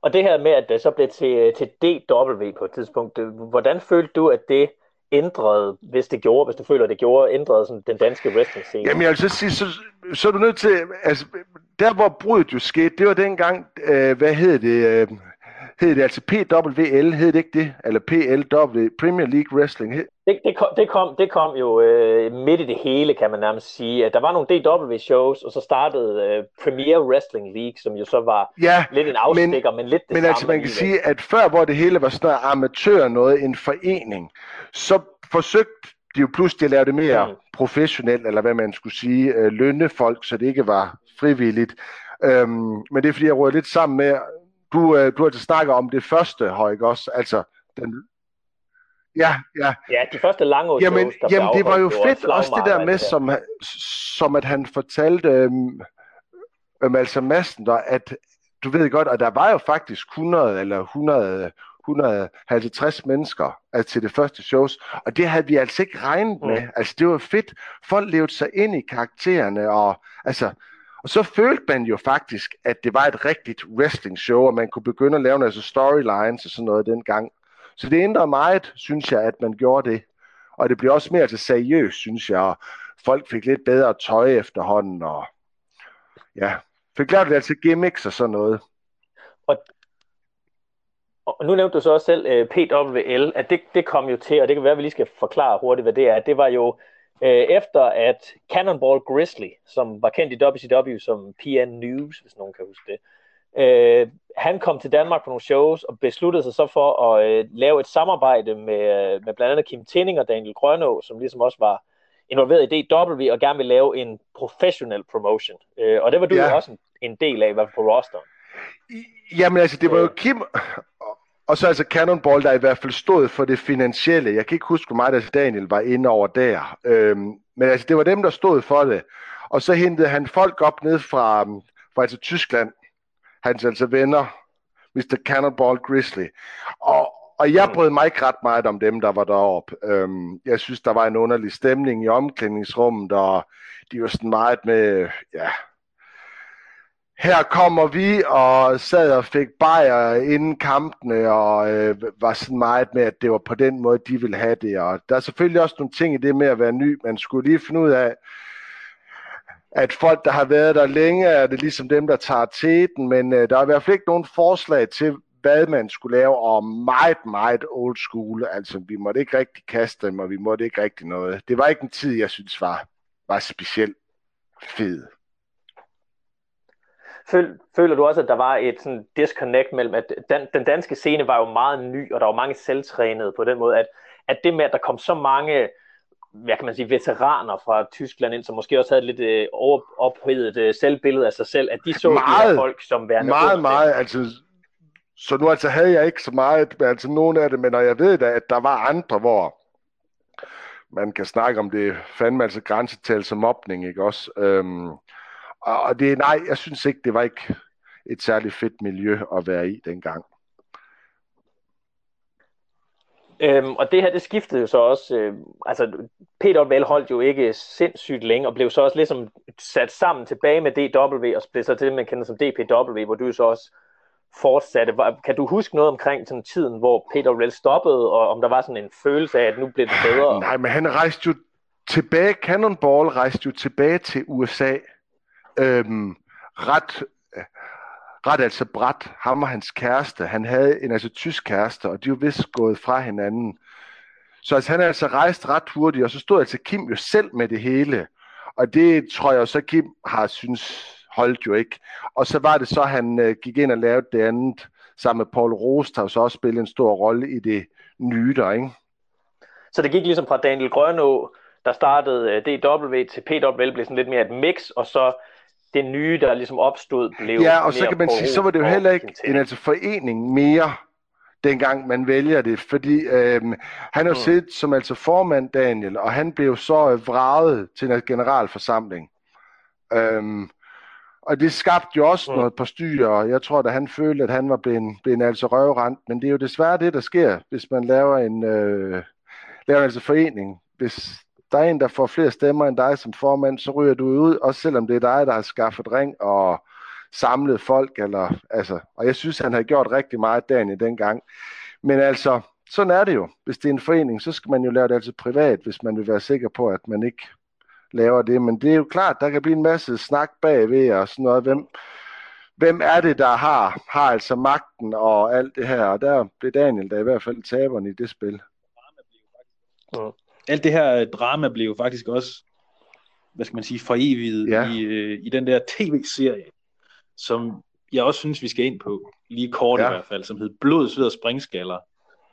Og det her med, at det så blev til, til DW på et tidspunkt, hvordan følte du, at det ændrede, hvis det gjorde, hvis du føler, det gjorde, ændrede sådan, den danske wrestling scene? Jamen jeg vil så sige, så, så er du nødt til, altså der hvor bruddet jo skete, det var dengang, øh, hvad hed det, øh, hed det altså PWL, hed det ikke det? Eller PLW, Premier League Wrestling? Hed... Det, det, kom, det, kom, det kom jo øh, midt i det hele, kan man nærmest sige. At der var nogle DW-shows, og så startede øh, Premier Wrestling League, som jo så var ja, lidt en afstikker, men, men lidt det Men samme altså man kan sige, at før hvor det hele var sådan noget amatør noget, en forening, så forsøgte de jo pludselig at lave det mere mm. professionelt, eller hvad man skulle sige, øh, lønne folk, så det ikke var frivilligt. Øhm, men det er fordi, jeg råder lidt sammen med, du, øh, du har altså snakket om det første, ikke også? Altså, den, Ja, ja. Ja, de første lange år, jamen, der jamen det var jo fedt også det der med, som, som at han fortalte øhm, øhm, altså Madsen, der, at du ved godt, at der var jo faktisk 100 eller 100, 150 mennesker altså til det første shows, og det havde vi altså ikke regnet med. Mm. Altså det var fedt. Folk levede sig ind i karaktererne, og altså, og så følte man jo faktisk, at det var et rigtigt wrestling show, og man kunne begynde at lave altså storylines og sådan noget dengang. Så det ændrer meget, synes jeg, at man gjorde det. Og det blev også mere til seriøst, synes jeg. Og folk fik lidt bedre tøj efterhånden, og ja, fik lavet lidt til gimmicks og sådan noget. Og, og nu nævnte du så også selv uh, øh, PWL, at det, det kom jo til, og det kan være, at vi lige skal forklare hurtigt, hvad det er. Det var jo uh, efter, at Cannonball Grizzly, som var kendt i WCW som PN News, hvis nogen kan huske det, Øh, han kom til Danmark på nogle shows og besluttede sig så for at øh, lave et samarbejde med, øh, med blandt andet Kim Tinning og Daniel Grønå, som ligesom også var involveret i DW og gerne ville lave en professional promotion. Øh, og det var du ja. også en, en del af, i hvert fald på roster. Jamen altså, det var jo øh. Kim, og så altså Cannonball, der i hvert fald stod for det finansielle. Jeg kan ikke huske, hvor meget altså Daniel var inde over der. Øhm, men altså, det var dem, der stod for det. Og så hentede han folk op ned fra, fra altså Tyskland, hans altså venner, Mr. Cannonball Grizzly. Og, og jeg brød mig ikke ret meget om dem, der var deroppe. Øhm, jeg synes, der var en underlig stemning i omklædningsrummet, og de var sådan meget med, ja, her kommer vi, og sad og fik bajer inden kampene, og øh, var sådan meget med, at det var på den måde, de ville have det. Og der er selvfølgelig også nogle ting i det med at være ny. Man skulle lige finde ud af, at folk, der har været der længe, er det ligesom dem, der tager teten, men øh, der er i hvert fald ikke nogen forslag til, hvad man skulle lave, og meget, meget old school. Altså, vi måtte ikke rigtig kaste dem, og vi måtte ikke rigtig noget. Det var ikke en tid, jeg synes var, var specielt fed. Føler du også, at der var et sådan disconnect mellem, at den, den danske scene var jo meget ny, og der var mange selvtrænede på den måde, at, at det med, at der kom så mange hvad kan man sige, veteraner fra Tyskland ind, som måske også havde lidt øh, ophedet øh, selvbillede af sig selv, at de så meget, de her folk som værende Meget, meget, altså, så nu altså havde jeg ikke så meget, altså nogle af det, men når jeg ved da, at der var andre, hvor man kan snakke om det fandme altså grænsetal som mobning, ikke også? Øhm, og, og det, nej, jeg synes ikke, det var ikke et særligt fedt miljø at være i dengang. Øhm, og det her, det skiftede jo så også, øh, altså Peter Vel holdt jo ikke sindssygt længe, og blev så også ligesom sat sammen tilbage med DW, og blev så til, man kender som DPW, hvor du så også fortsatte. Kan du huske noget omkring sådan tiden, hvor Peter Vel stoppede, og om der var sådan en følelse af, at nu blev det bedre? Nej, men han rejste jo tilbage, Cannonball rejste jo tilbage til USA, øhm, ret ret altså bræt, ham og hans kæreste, han havde en altså tysk kæreste, og de var vist gået fra hinanden. Så altså, han er altså rejst ret hurtigt, og så stod altså Kim jo selv med det hele. Og det tror jeg så Kim har synes holdt jo ikke. Og så var det så, han øh, gik ind og lavede det andet sammen med Paul Rost, der så også spillet en stor rolle i det nye der, ikke? Så det gik ligesom fra Daniel Grønå, der startede øh, DW til PW, blev sådan lidt mere et mix, og så det nye, der ligesom opstod, blev Ja, og så kan man sige, så var det jo heller ikke en altså forening mere, dengang man vælger det, fordi øhm, han har mm. siddet som altså formand, Daniel, og han blev så øh, vraget til en generalforsamling. Øhm, og det skabte jo også mm. noget på styre, og jeg tror, at han følte, at han var blevet, blevet altså røvrent, men det er jo desværre det, der sker, hvis man laver en, øh, laver en altså forening. Hvis der er en, der får flere stemmer end dig som formand, så ryger du ud, også selvom det er dig, der har skaffet ring og samlet folk. Eller, altså, og jeg synes, han har gjort rigtig meget dagen i den. Men altså, sådan er det jo. Hvis det er en forening, så skal man jo lave det altid privat, hvis man vil være sikker på, at man ikke laver det. Men det er jo klart, der kan blive en masse snak bagved og sådan noget. Hvem, hvem er det, der har, har altså magten og alt det her? Og der blev Daniel der i hvert fald taberen i det spil. Mm. Alt det her drama blev jo faktisk også, hvad skal man sige, for evigt ja. i, øh, i den der tv-serie, som jeg også synes, vi skal ind på, lige kort ja. i hvert fald, som hed Blod, Sved og Springskaller,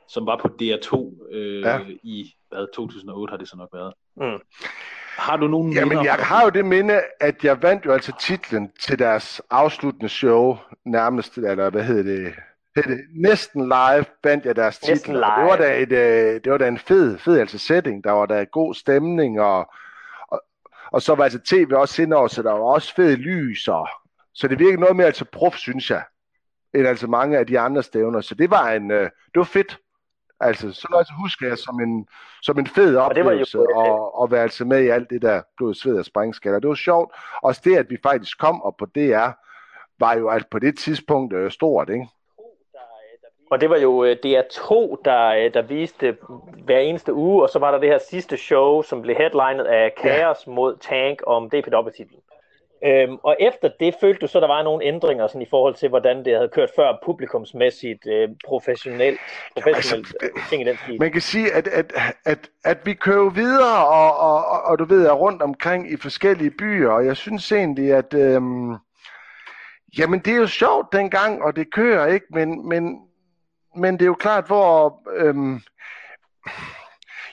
som var på DR2 øh, ja. i hvad, 2008 har det så nok været. Mm. Har du nogen Jamen, jeg har jo det minde, at jeg vandt jo altså titlen til deres afsluttende show, nærmest, eller hvad hedder det, det næsten live vandt jeg deres titel. Det var da, et, øh, det var da en fed, fed altså setting. Der var da god stemning, og, og, og så var altså tv også indover, så der var også fed lys. Og, så det virkede noget mere altså prof, synes jeg, end altså mange af de andre stævner. Så det var en, øh, det var fedt. Altså, så noget husker jeg som en, som en fed oplevelse og at være altså med i alt det der blod, sved og springskaller. Det var sjovt. Også det, at vi faktisk kom op på DR, var jo altså på det tidspunkt øh, stort, ikke? Og det var jo øh, DR2, der, øh, der viste hver eneste uge, og så var der det her sidste show, som blev headlinet af Chaos ja. mod Tank om DPW-titlen. Øhm, og efter det følte du så, der var nogle ændringer sådan, i forhold til, hvordan det havde kørt før publikumsmæssigt, øh, professionelt, professionelt altså, øh, ting i den stil. Man kan sige, at, at, at, at vi kører videre, og, og, og, og du ved, er rundt omkring i forskellige byer, og jeg synes egentlig, at øhm, jamen det er jo sjovt dengang, og det kører ikke, men, men, men det er jo klart, hvor... Øhm,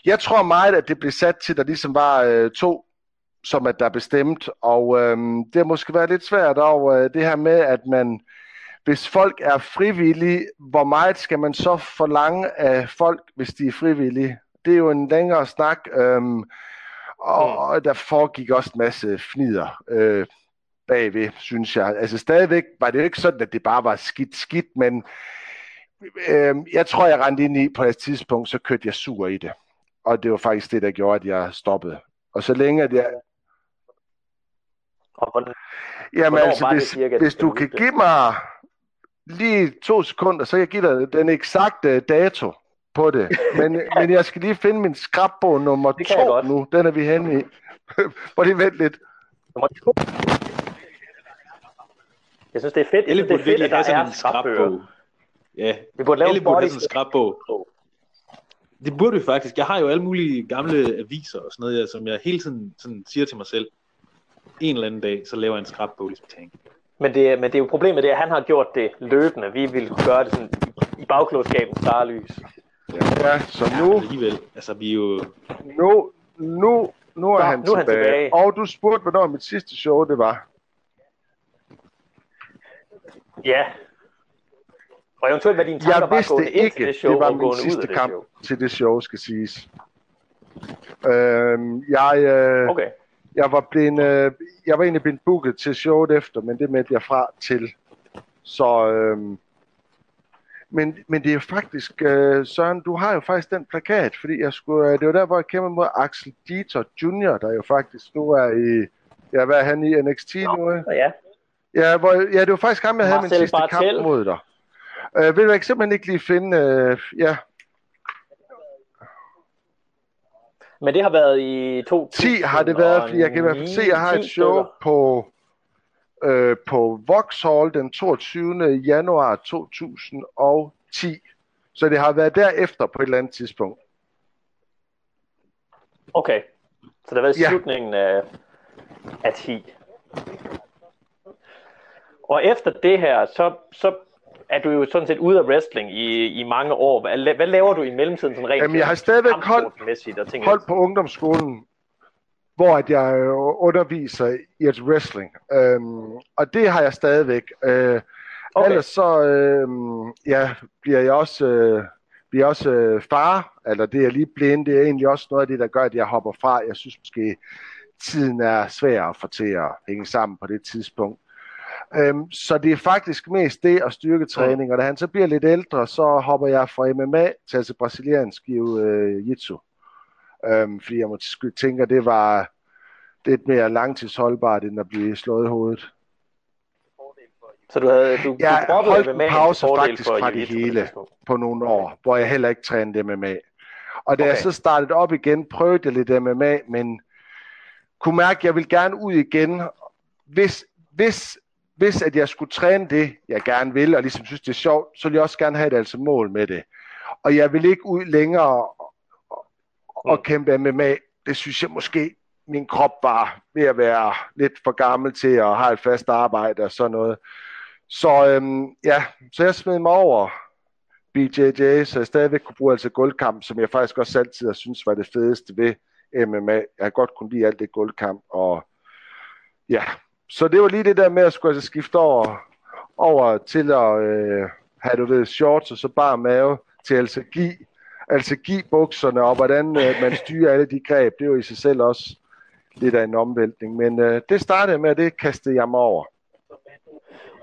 jeg tror meget, at det blev sat til, der ligesom var øh, to, som at der er bestemt, og øhm, det har måske været lidt svært over øh, det her med, at man, hvis folk er frivillige, hvor meget skal man så forlange af folk, hvis de er frivillige? Det er jo en længere snak, øhm, og, mm. og der foregik også en masse fnider øh, bagved, synes jeg. Altså stadigvæk var det jo ikke sådan, at det bare var skidt skidt, men øh, jeg tror, jeg rendte ind i på et tidspunkt, så kørte jeg sur i det. Og det var faktisk det, der gjorde, at jeg stoppede. Og så længe at jeg... Og hvordan, Jamen altså, hvis, cirka, hvis du kan give mig lige to sekunder, så kan jeg give dig den eksakte dato på det. Men, men jeg skal lige finde min skrabbog nummer to nu. Den er vi henne i. Prøv lige vent lidt. Nummer to. Jeg synes, det er fedt. Jeg synes, det er fedt, at der er skrabbøger. Ja, vi burde lave alle burde have sådan en skrabbog. Det burde vi faktisk. Jeg har jo alle mulige gamle aviser og sådan noget, ja, som jeg hele tiden sådan siger til mig selv. En eller anden dag, så laver jeg en skrabbog ligesom tænk. Men det, men det er jo problemet, det er, at han har gjort det løbende. Vi vil gøre det sådan i bagklodskabens klare lys. Ja, ja så nu... Ja, alligevel, altså vi er jo... Nu, nu, nu er, Nå, han, nu tilbage. han tilbage. Og du spurgte, hvornår mit sidste show det var. Ja, og eventuelt hvad dine tanker jeg vidste var ikke, til det show, det var min sidste kamp show. til det show, skal siges. Øhm, jeg, øh, okay. jeg var blevet, øh, jeg var egentlig blevet booket til showet efter, men det meldte jeg fra til. Så, øh, men, men det er faktisk, øh, Søren, du har jo faktisk den plakat, fordi jeg skulle, øh, det var der, hvor jeg kæmper mod Axel Dieter Jr., der jo faktisk nu er i, ja, hvad er han i NXT nu? Ja. Ja, hvor, ja, det var faktisk ham, jeg havde min sidste Bartel. kamp mod dig. Øh, vil du ikke simpelthen ikke lige finde, øh, ja. Men det har været i 2010 har det været, fordi jeg kan i hvert fald se, at jeg har et show på, øh, på Vauxhall den 22. januar 2010. Så det har været derefter på et eller andet tidspunkt. Okay, så det har været ja. slutningen af, af 10. Og efter det her, så, så er du jo sådan set ude af wrestling i, i mange år. Hvad, hvad laver du i mellemtiden sådan rent Jamen, jeg har stadigvæk holdt, og ting holdt på ungdomsskolen, hvor at jeg øh, underviser i et wrestling. Øhm, og det har jeg stadigvæk. Øh, okay. Ellers så øhm, ja, bliver jeg også, øh, bliver også øh, far, eller det er lige blind, det er egentlig også noget af det, der gør, at jeg hopper fra. Jeg synes måske, tiden er svær at få til at hænge sammen på det tidspunkt. Øhm, så det er faktisk mest det og styrketræning, og da han så bliver lidt ældre, så hopper jeg fra MMA til altså brasiliansk øh, jitsu. Øhm, fordi jeg måske tænker, det var lidt mere langtidsholdbart, end at blive slået i hovedet. Så du havde du, ja, du holdt MMA pause faktisk fra det hele. på nogle år, hvor jeg heller ikke trænede MMA. Og da okay. jeg så startede op igen, prøvede jeg lidt MMA, men kunne mærke, at jeg ville gerne ud igen. Hvis, hvis, hvis at jeg skulle træne det, jeg gerne vil, og ligesom synes, det er sjovt, så ville jeg også gerne have et altså mål med det. Og jeg vil ikke ud længere og, og mm. kæmpe MMA. Det synes jeg måske, min krop var ved at være lidt for gammel til at have et fast arbejde og sådan noget. Så øhm, ja, så jeg smed mig over BJJ, så jeg stadigvæk kunne bruge altså guldkamp, som jeg faktisk også altid har synes var det fedeste ved MMA. Jeg har godt kunne lide alt det guldkamp, og ja, så det var lige det der med at skulle altså skifte over, over til at øh, have du ved, shorts og så bare mave til altså give, altså give bukserne, og hvordan øh, man styrer alle de greb, det er jo i sig selv også lidt af en omvæltning. Men øh, det startede med, at det kastede jeg mig over.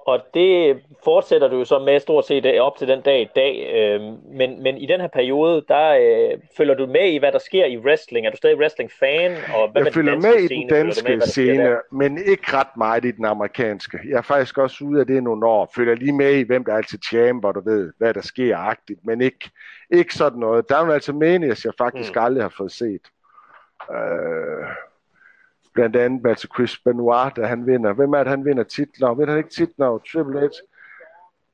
Og det fortsætter du jo så med stort set øh, op til den dag i dag. Øh, men, men i den her periode, der øh, følger du med i, hvad der sker i wrestling. Er du stadig wrestling-fan? Og hvad jeg følger med i den danske med, scene, men ikke ret meget i den amerikanske. Jeg er faktisk også ude af det nogle år. Følger lige med i, hvem der er altid champ, og du ved, hvad der sker agtigt. Men ikke, ikke sådan noget. Der er jo altså meninger, jeg faktisk mm. aldrig har fået set. Øh blandt andet altså Chris Benoit, da han vinder. Hvem er det, han vinder titler? Ved han ikke titler? Triple H.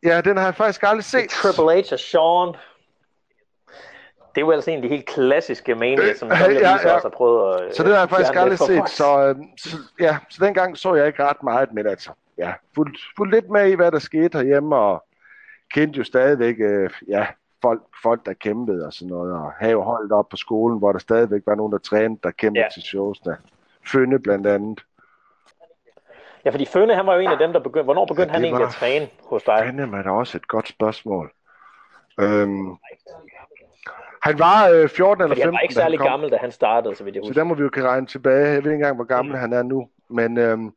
Ja, den har jeg faktisk aldrig set. Triple H og Sean. Det er jo altså en af de helt klassiske manier, som øh, ja, ja. også har prøvet at Så det har jeg faktisk aldrig set. Så, øh, så, ja, så dengang så jeg ikke ret meget, men altså, ja, fuldt, fuldt lidt med i, hvad der skete herhjemme, og kendte jo stadigvæk, øh, ja, folk, folk, der kæmpede og sådan noget, og have holdt op på skolen, hvor der stadigvæk var nogen, der trænede, der kæmpede ja. til showsene. Fønne blandt andet. Ja, fordi Fønne, han var jo en af dem, der begyndte... Hvornår begyndte ja, han egentlig at træne hos dig? Fønne er da også et godt spørgsmål. Øhm, han var øh, 14 eller 15, han var ikke særlig gammel, da han startede, så vidt jeg husker. Så der må vi jo kan regne tilbage. Jeg ved ikke engang, hvor gammel mm. han er nu. Men, øhm,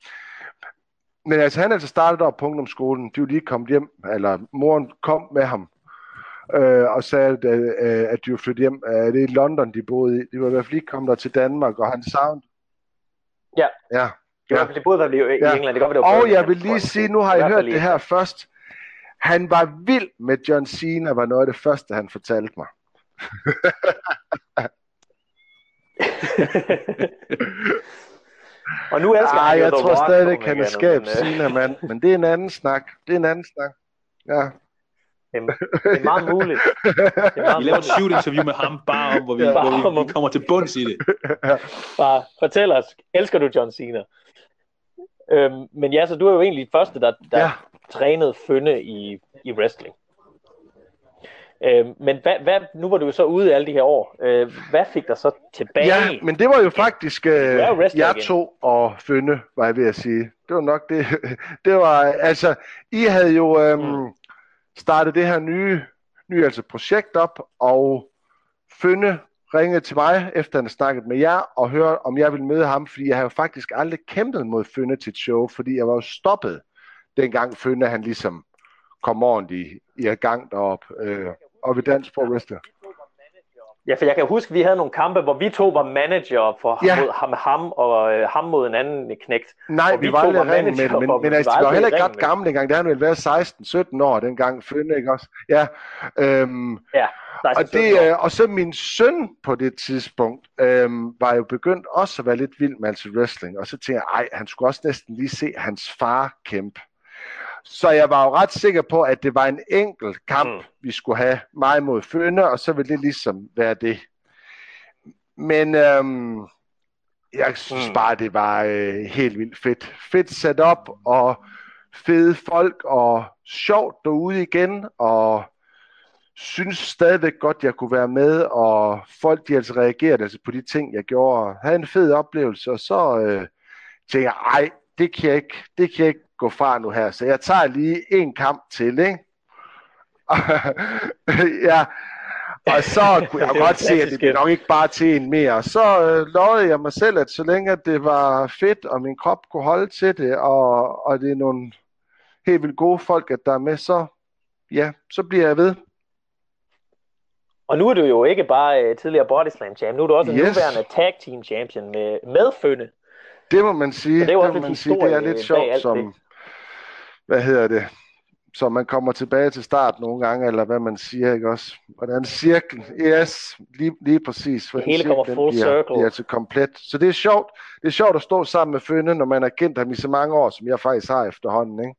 men altså, han altså startet op på ungdomsskolen. De var lige kommet hjem, eller moren kom med ham øh, og sagde, at, øh, at de var flyttet hjem. Øh, det er i London, de boede i. De var i hvert fald lige kommet der til Danmark, og han savnede, Ja. Ja. Det var ja. både i, i ja. England. Det går, det og jeg vil lige sige, nu har jeg hørt det her først. Han var vild med John Cena, var noget af det første, han fortalte mig. og nu elsker Ej, han jeg tror stadigvæk, han er skab Cena, mand. Men det er en anden snak. Det er en anden snak. Ja. Det er, meget muligt. Det er meget vi laver et shoot interview med ham, bare om, hvor vi, ja, hvor vi, vi kommer til bunds i det. Bare fortæl os, elsker du John Cena? Øhm, men ja, så du er jo egentlig første, der, der ja. trænede Fønne i, i wrestling. Øhm, men hvad, hvad, nu var du jo så ude alle de her år. Øh, hvad fik dig så tilbage? Ja, men det var jo faktisk øh, jeg to og Fønne, var jeg ved at sige. Det var nok det. det var, altså, I havde jo... Øhm, mm starte det her nye, nye altså projekt op, og Fønne ringede til mig, efter han havde snakket med jer, og hørte, om jeg ville møde ham, fordi jeg har jo faktisk aldrig kæmpet mod Fønne til et show, fordi jeg var jo stoppet, dengang Fønne han ligesom kom ordentligt i, i gang derop, øh, og ved Dansk Pro Wrestling. Ja, for jeg kan huske, at vi havde nogle kampe, hvor vi to var manager for ja. mod ham, ham og øh, ham mod en anden knægt. Nej, vi, vi var aldrig ring med men, men, men altså, vi var heller ikke ret gamle dengang. Det har vel været 16-17 år dengang, Fønne, ikke også? Ja, øhm, ja og, det, øh, og så min søn på det tidspunkt øhm, var jo begyndt også at være lidt vild med altså wrestling, og så tænkte jeg, ej, han skulle også næsten lige se hans far kæmpe. Så jeg var jo ret sikker på, at det var en enkelt kamp, mm. vi skulle have mig mod Fønne, og så ville det ligesom være det. Men øhm, jeg synes mm. bare, det var øh, helt vildt fedt. Fedt sat op, og fede folk, og sjovt derude igen, og synes stadigvæk godt, jeg kunne være med, og folk de altså reagerede altså på de ting, jeg gjorde, og havde en fed oplevelse, og så øh, tænkte jeg, ej, det kan jeg ikke, det kan jeg ikke gå fra nu her, så jeg tager lige en kamp til, ikke? ja, og så kunne jeg godt se, at det blev nok ikke bare til en mere. Så øh, lovede jeg mig selv, at så længe det var fedt, og min krop kunne holde til det, og, og det er nogle helt vildt gode folk, at der er med, så ja, så bliver jeg ved. Og nu er du jo ikke bare uh, tidligere Bodyslam champ, nu er du også yes. en nuværende tag team champion med, med Fønne. Det må man sige. det, er det må man sige. Det er lidt sjovt som, det hvad hedder det, så man kommer tilbage til start nogle gange, eller hvad man siger, ikke også? Hvordan cirkel, yes, lige, lige præcis. Det hele kommer full bliver, circle. Bliver altså komplet. Så det er sjovt. Det er sjovt at stå sammen med Fønne, når man har kendt ham i så mange år, som jeg faktisk har efterhånden, ikke?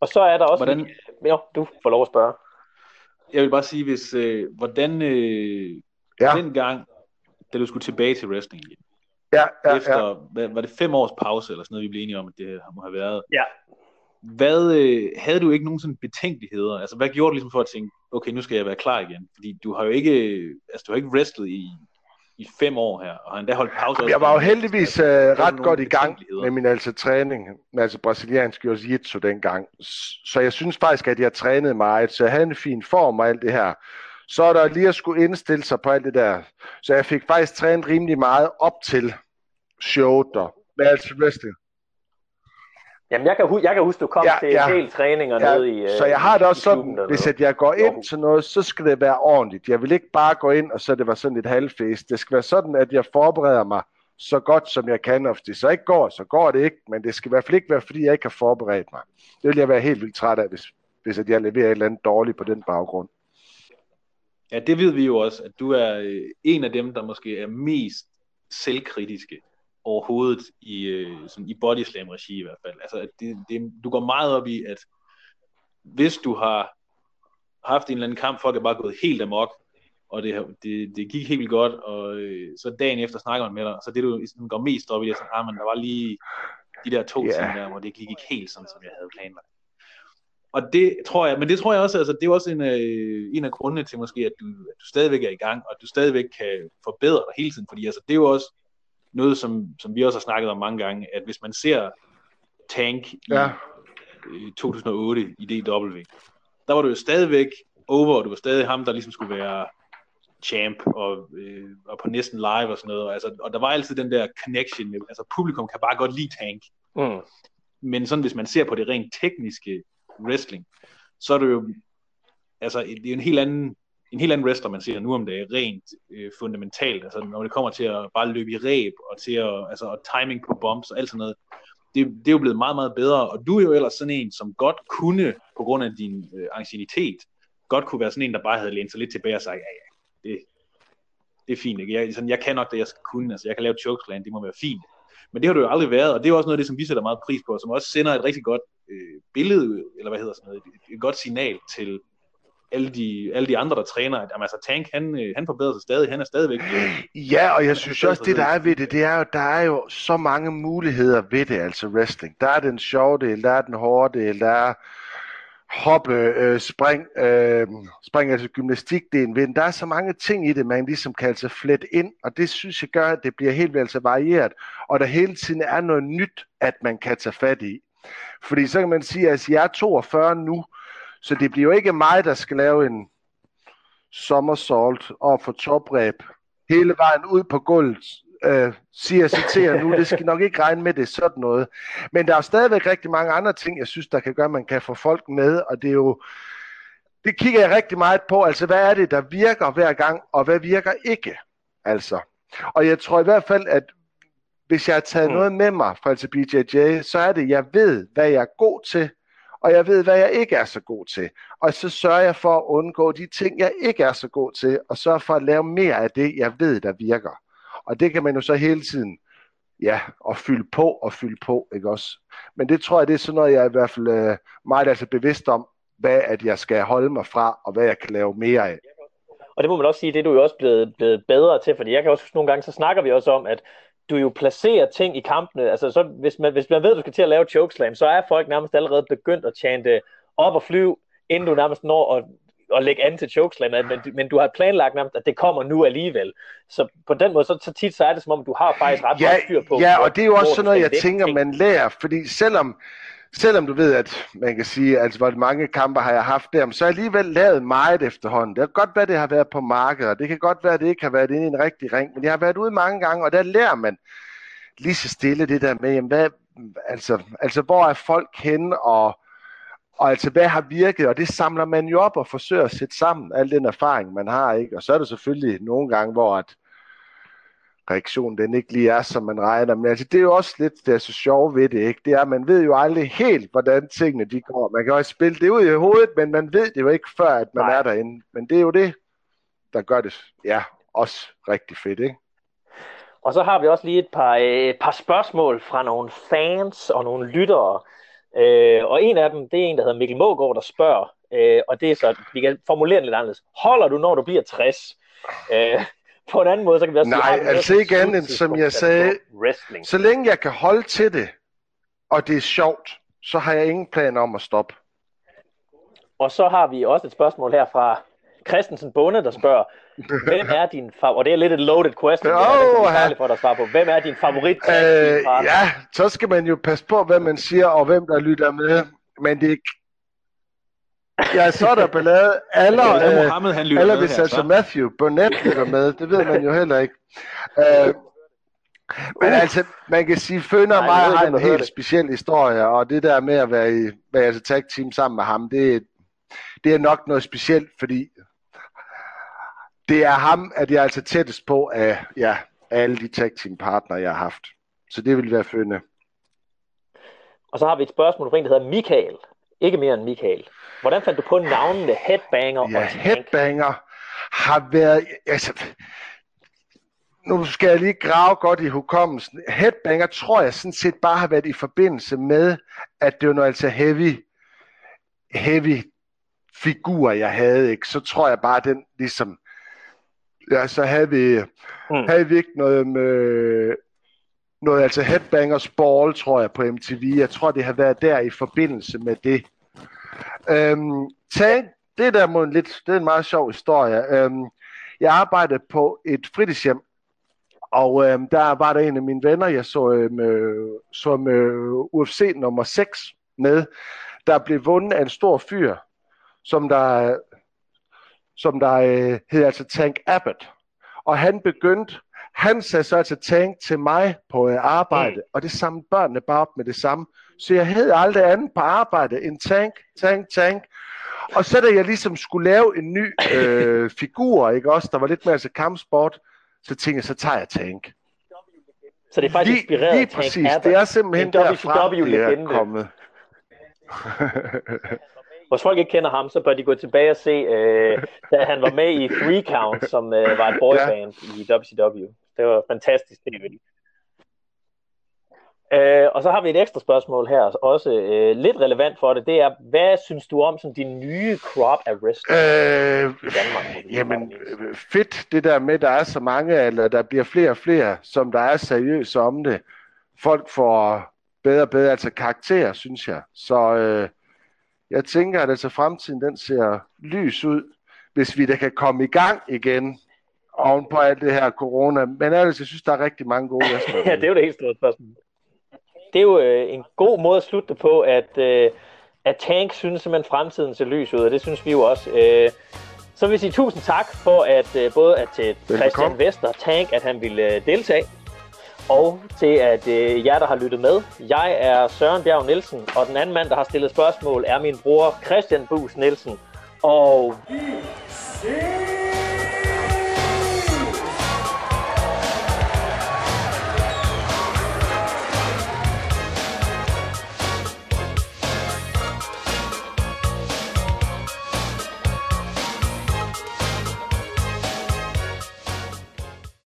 Og så er der også... Hvordan- Jo, du får lov at spørge. Jeg vil bare sige, hvis, øh, hvordan øh, Ja. ja. dengang, da du skulle tilbage til wrestling igen, Ja, ja, efter, ja. hvad, var det fem års pause, eller sådan noget, vi blev enige om, at det må have været. Ja. Hvad, øh, havde du ikke nogen sådan betænkeligheder? Altså, hvad gjorde du ligesom for at tænke, okay, nu skal jeg være klar igen? Fordi du har jo ikke, altså, du har ikke wrestlet i, i fem år her, og har endda holdt pause. Jeg var jo heldigvis Altså, uh, du ret godt i gang med min altså træning, med altså brasiliansk jiu-jitsu dengang. Så jeg synes faktisk, at jeg trænede meget, så jeg havde en fin form og alt det her. Så er der lige at skulle indstille sig på alt det der. Så jeg fik faktisk trænet rimelig meget op til showet der. Med altså wrestling. Jamen, jeg kan, hu- jeg kan huske, du kom Ja, til ja. en del træninger Ja, nede i øh, så jeg har det også sådan, hvis at jeg går ind til noget, så skal det være ordentligt. Jeg vil ikke bare gå ind, og så det var sådan et halvfest. Det skal være sådan, at jeg forbereder mig så godt, som jeg kan. Og hvis det så ikke går, så går det ikke. Men det skal i hvert fald ikke være, fordi jeg ikke har forberedt mig. Det vil jeg være helt vildt træt af, hvis, hvis at jeg leverer et eller andet dårligt på den baggrund. Ja, det ved vi jo også, at du er øh, en af dem, der måske er mest selvkritiske overhovedet i, øh, sådan i bodyslam regi i hvert fald. Altså, at det, det, du går meget op i, at hvis du har haft en eller anden kamp, folk er bare gået helt amok, og det, det, det gik helt vildt godt, og øh, så dagen efter snakker man med dig, så det du sådan går mest op i, det er sådan, ah, men der var lige de der to yeah. ting der, hvor det ikke lige gik helt sådan, som jeg havde planlagt. Og det tror jeg, men det tror jeg også, altså det er også en, øh, en af grundene til måske, at du, at du stadigvæk er i gang, og at du stadigvæk kan forbedre dig hele tiden, fordi altså det er jo også noget, som, som vi også har snakket om mange gange, at hvis man ser Tank i Ja. øh, 2008 i DW, der var du jo stadigvæk over, og du var stadig ham, der ligesom skulle være champ og, øh, og på næsten live og sådan noget. Altså, og der var altid den der connection. Med, altså publikum kan bare godt lide Tank. Mm. Men sådan, hvis man ser på det rent tekniske wrestling, så er det jo, altså, det er en helt anden, en helt anden wrestler, man ser nu om det er rent øh, fundamentalt. Altså, når det kommer til at bare løbe i ræb, og til at, altså, og timing på bumps og alt sådan noget, det, det er jo blevet meget, meget bedre, og du er jo ellers sådan en, som godt kunne, på grund af din øh, ancienitet, godt kunne være sådan en, der bare havde lænet sig lidt tilbage og sagt, ja, ja, det, det er fint, ikke? Jeg, sådan, jeg kan nok det, jeg skal kunne, altså jeg kan lave chokeslam, det må være fint. Men det har du jo aldrig været, og det er også noget af det, som vi sætter meget pris på, og som også sender et rigtig godt øh, billede, eller hvad hedder sådan noget, et, et godt signal til alle de, alle de andre, der træner, at jamen, altså, Tank, han, øh, han forbedrer sig stadig, han er stadigvæk Ja, og jeg synes også, det der er ved det, det er jo, der er jo så mange muligheder ved det, altså wrestling. Der er den sjove del, der er den hårde del, der er hoppe, øh, spring, øh, spring, altså gymnastikdelen ved den. Der er så mange ting i det, man ligesom kan altså flette ind, og det synes jeg gør, at det bliver helt vildt altså varieret, og der hele tiden er noget nyt, at man kan tage fat i. Fordi så kan man sige, at altså, jeg er 42 nu, så det bliver jo ikke mig, der skal lave en somersault og få topræb hele vejen ud på gulvet, øh, siger jeg citerer nu, det skal nok ikke regne med, det er sådan noget. Men der er stadigvæk rigtig mange andre ting, jeg synes, der kan gøre, at man kan få folk med, og det er jo, det kigger jeg rigtig meget på, altså hvad er det, der virker hver gang, og hvad virker ikke, altså. Og jeg tror i hvert fald, at hvis jeg har taget Mm. noget med mig fra altså BJJ, så er det, jeg ved, hvad jeg er god til, og jeg ved, hvad jeg ikke er så god til. Og så sørger jeg for at undgå de ting, jeg ikke er så god til, og sørge for at lave mere af det, jeg ved, der virker. Og det kan man jo så hele tiden, ja, og fylde på og fylde på, ikke også? Men det tror jeg, det er sådan noget, jeg er i hvert fald øh, meget altså bevidst om, hvad at jeg skal holde mig fra, og hvad jeg kan lave mere af. Og det må man også sige, det er du jo også blevet, blevet bedre til, fordi jeg kan også huske nogle gange, så snakker vi også om, at du jo placerer ting i kampene. Altså, så hvis, man, hvis man ved, at du skal til at lave chokeslam, så er folk nærmest allerede begyndt at chante op og flyve, inden du nærmest når at, at lægge an til chokeslam. Men, men du har planlagt nærmest, at det kommer nu alligevel. Så på den måde, så, så tit så er det som om, du har faktisk ret Ja, meget styr på. ja, og det er jo også sådan noget, jeg tænker, man lærer, fordi selvom, selvom du ved, at man kan sige, altså hvor mange kampe har jeg haft der, så har jeg alligevel lavet meget efterhånden. Det kan godt være, det har været på markedet, og det kan godt være, at det ikke har været inde i en rigtig ring, men jeg har været ude mange gange, og der lærer man lige så stille det der med, jamen, hvad, altså, altså hvor er folk henne, og, og altså hvad har virket, og det samler man jo op og forsøger at sætte sammen, al den erfaring, man har, ikke? Og så er der selvfølgelig nogle gange, hvor at reaktion den ikke lige er, som man regner. Men altså, det er jo også lidt det er så sjovt ved det, ikke? Det er, at man ved jo aldrig helt, hvordan tingene de går. Man kan også spille det ud i hovedet, men man ved det jo ikke før, at man Nej. er derinde. Men det er jo det, der gør det, ja, også rigtig fedt, ikke? Og så har vi også lige et par, øh, et par spørgsmål fra nogle fans og nogle lyttere. Øh, og en af dem, det er en, der hedder Mikkel Mågaard, der spørger, øh, og det er så, vi kan formulere det lidt anderledes. Holder du, når du bliver 60? Øh, på en anden måde, så kan vi også Nej, sige, altså ikke andet, som jeg sagde, wrestling. så længe jeg kan holde til det, og det er sjovt, så har jeg ingen plan om at stoppe. Og så har vi også et spørgsmål her fra Christensen Bonde, der spørger, hvem er din favorit, og det er lidt et loaded question, oh, det er for dig at på, hvem er din favorit øh, Ja, så skal man jo passe på, hvad man siger, og hvem der lytter med, men det er Ja, så er der ballade. Aller, ja, øh, Mohammed, han lytter aller hvis altså Matthew Burnett lytter med, det ved man jo heller ikke. Uh, men uh. altså, man kan sige, Fønder og mig har en helt speciel historie, og det der med at være i være altså tag team sammen med ham, det, det er nok noget specielt, fordi det er ham, at jeg er altså tættest på af ja, alle de tag team partnere, jeg har haft. Så det vil være Fønne. Og så har vi et spørgsmål fra en, der hedder Michael. Ikke mere end Michael. Hvordan fandt du på navnene Headbanger ja, og Tank? Headbanger har været... Altså, nu skal jeg lige grave godt i hukommelsen. Headbanger tror jeg sådan set bare har været i forbindelse med, at det var noget altså heavy, heavy figur, jeg havde. Ikke? Så tror jeg bare, den ligesom... Ja, så havde vi, mm. havde vi ikke noget med noget, altså Headbangers Ball, tror jeg, på MTV. Jeg tror, det har været der i forbindelse med det. Øhm, Tank, det der må en lidt, det er en meget sjov historie. Øhm, jeg arbejdede på et fritidshjem, og øhm, der var der en af mine venner, jeg så, øhm, så med UFC nummer 6 med, der blev vundet af en stor fyr, som der, som der øh, hed altså Tank Abbott. Og han begyndte, han sagde så altså Tank til mig på øh, arbejde, mm. og det samme børnene bare op med det samme. Så jeg hed aldrig andet på arbejde end tank, tank, tank. Og så da jeg ligesom skulle lave en ny øh, figur, ikke også, der var lidt mere altså kampsport, så tænkte jeg, så tager jeg tank. Så det er faktisk inspireret lige, lige præcis. Tank det er simpelthen derfra, det er kommet. Hvis folk ikke kender ham, så bør de gå tilbage og se, øh, da han var med i Three Count, som øh, var et boyband ja. i WCW. Det var fantastisk det. Øh, og så har vi et ekstra spørgsmål her, også øh, lidt relevant for det. Det er, hvad synes du om sådan, de nye crop af wrestlers øh, i Danmark? Jamen, fedt det der med, at der er så mange, eller der bliver flere og flere, som der er seriøse om det. Folk får bedre og bedre altså karakter, synes jeg. Så øh, jeg tænker, at altså fremtiden den ser lys ud, hvis vi da kan komme i gang igen oven på alt det her corona. Men ellers, jeg synes, der er rigtig mange gode ja, det er jo det helt store spørgsmål det er jo øh, en god måde at slutte på, at, øh, at Tank synes simpelthen fremtiden ser lys ud, og det synes vi jo også. Øh, så vil jeg sige tusind tak for, at øh, både at til Christian Vester Tank, at han ville øh, deltage, og til at øh, jer, der har lyttet med. Jeg er Søren Bjerg Nielsen, og den anden mand, der har stillet spørgsmål, er min bror Christian Bus Nielsen. Og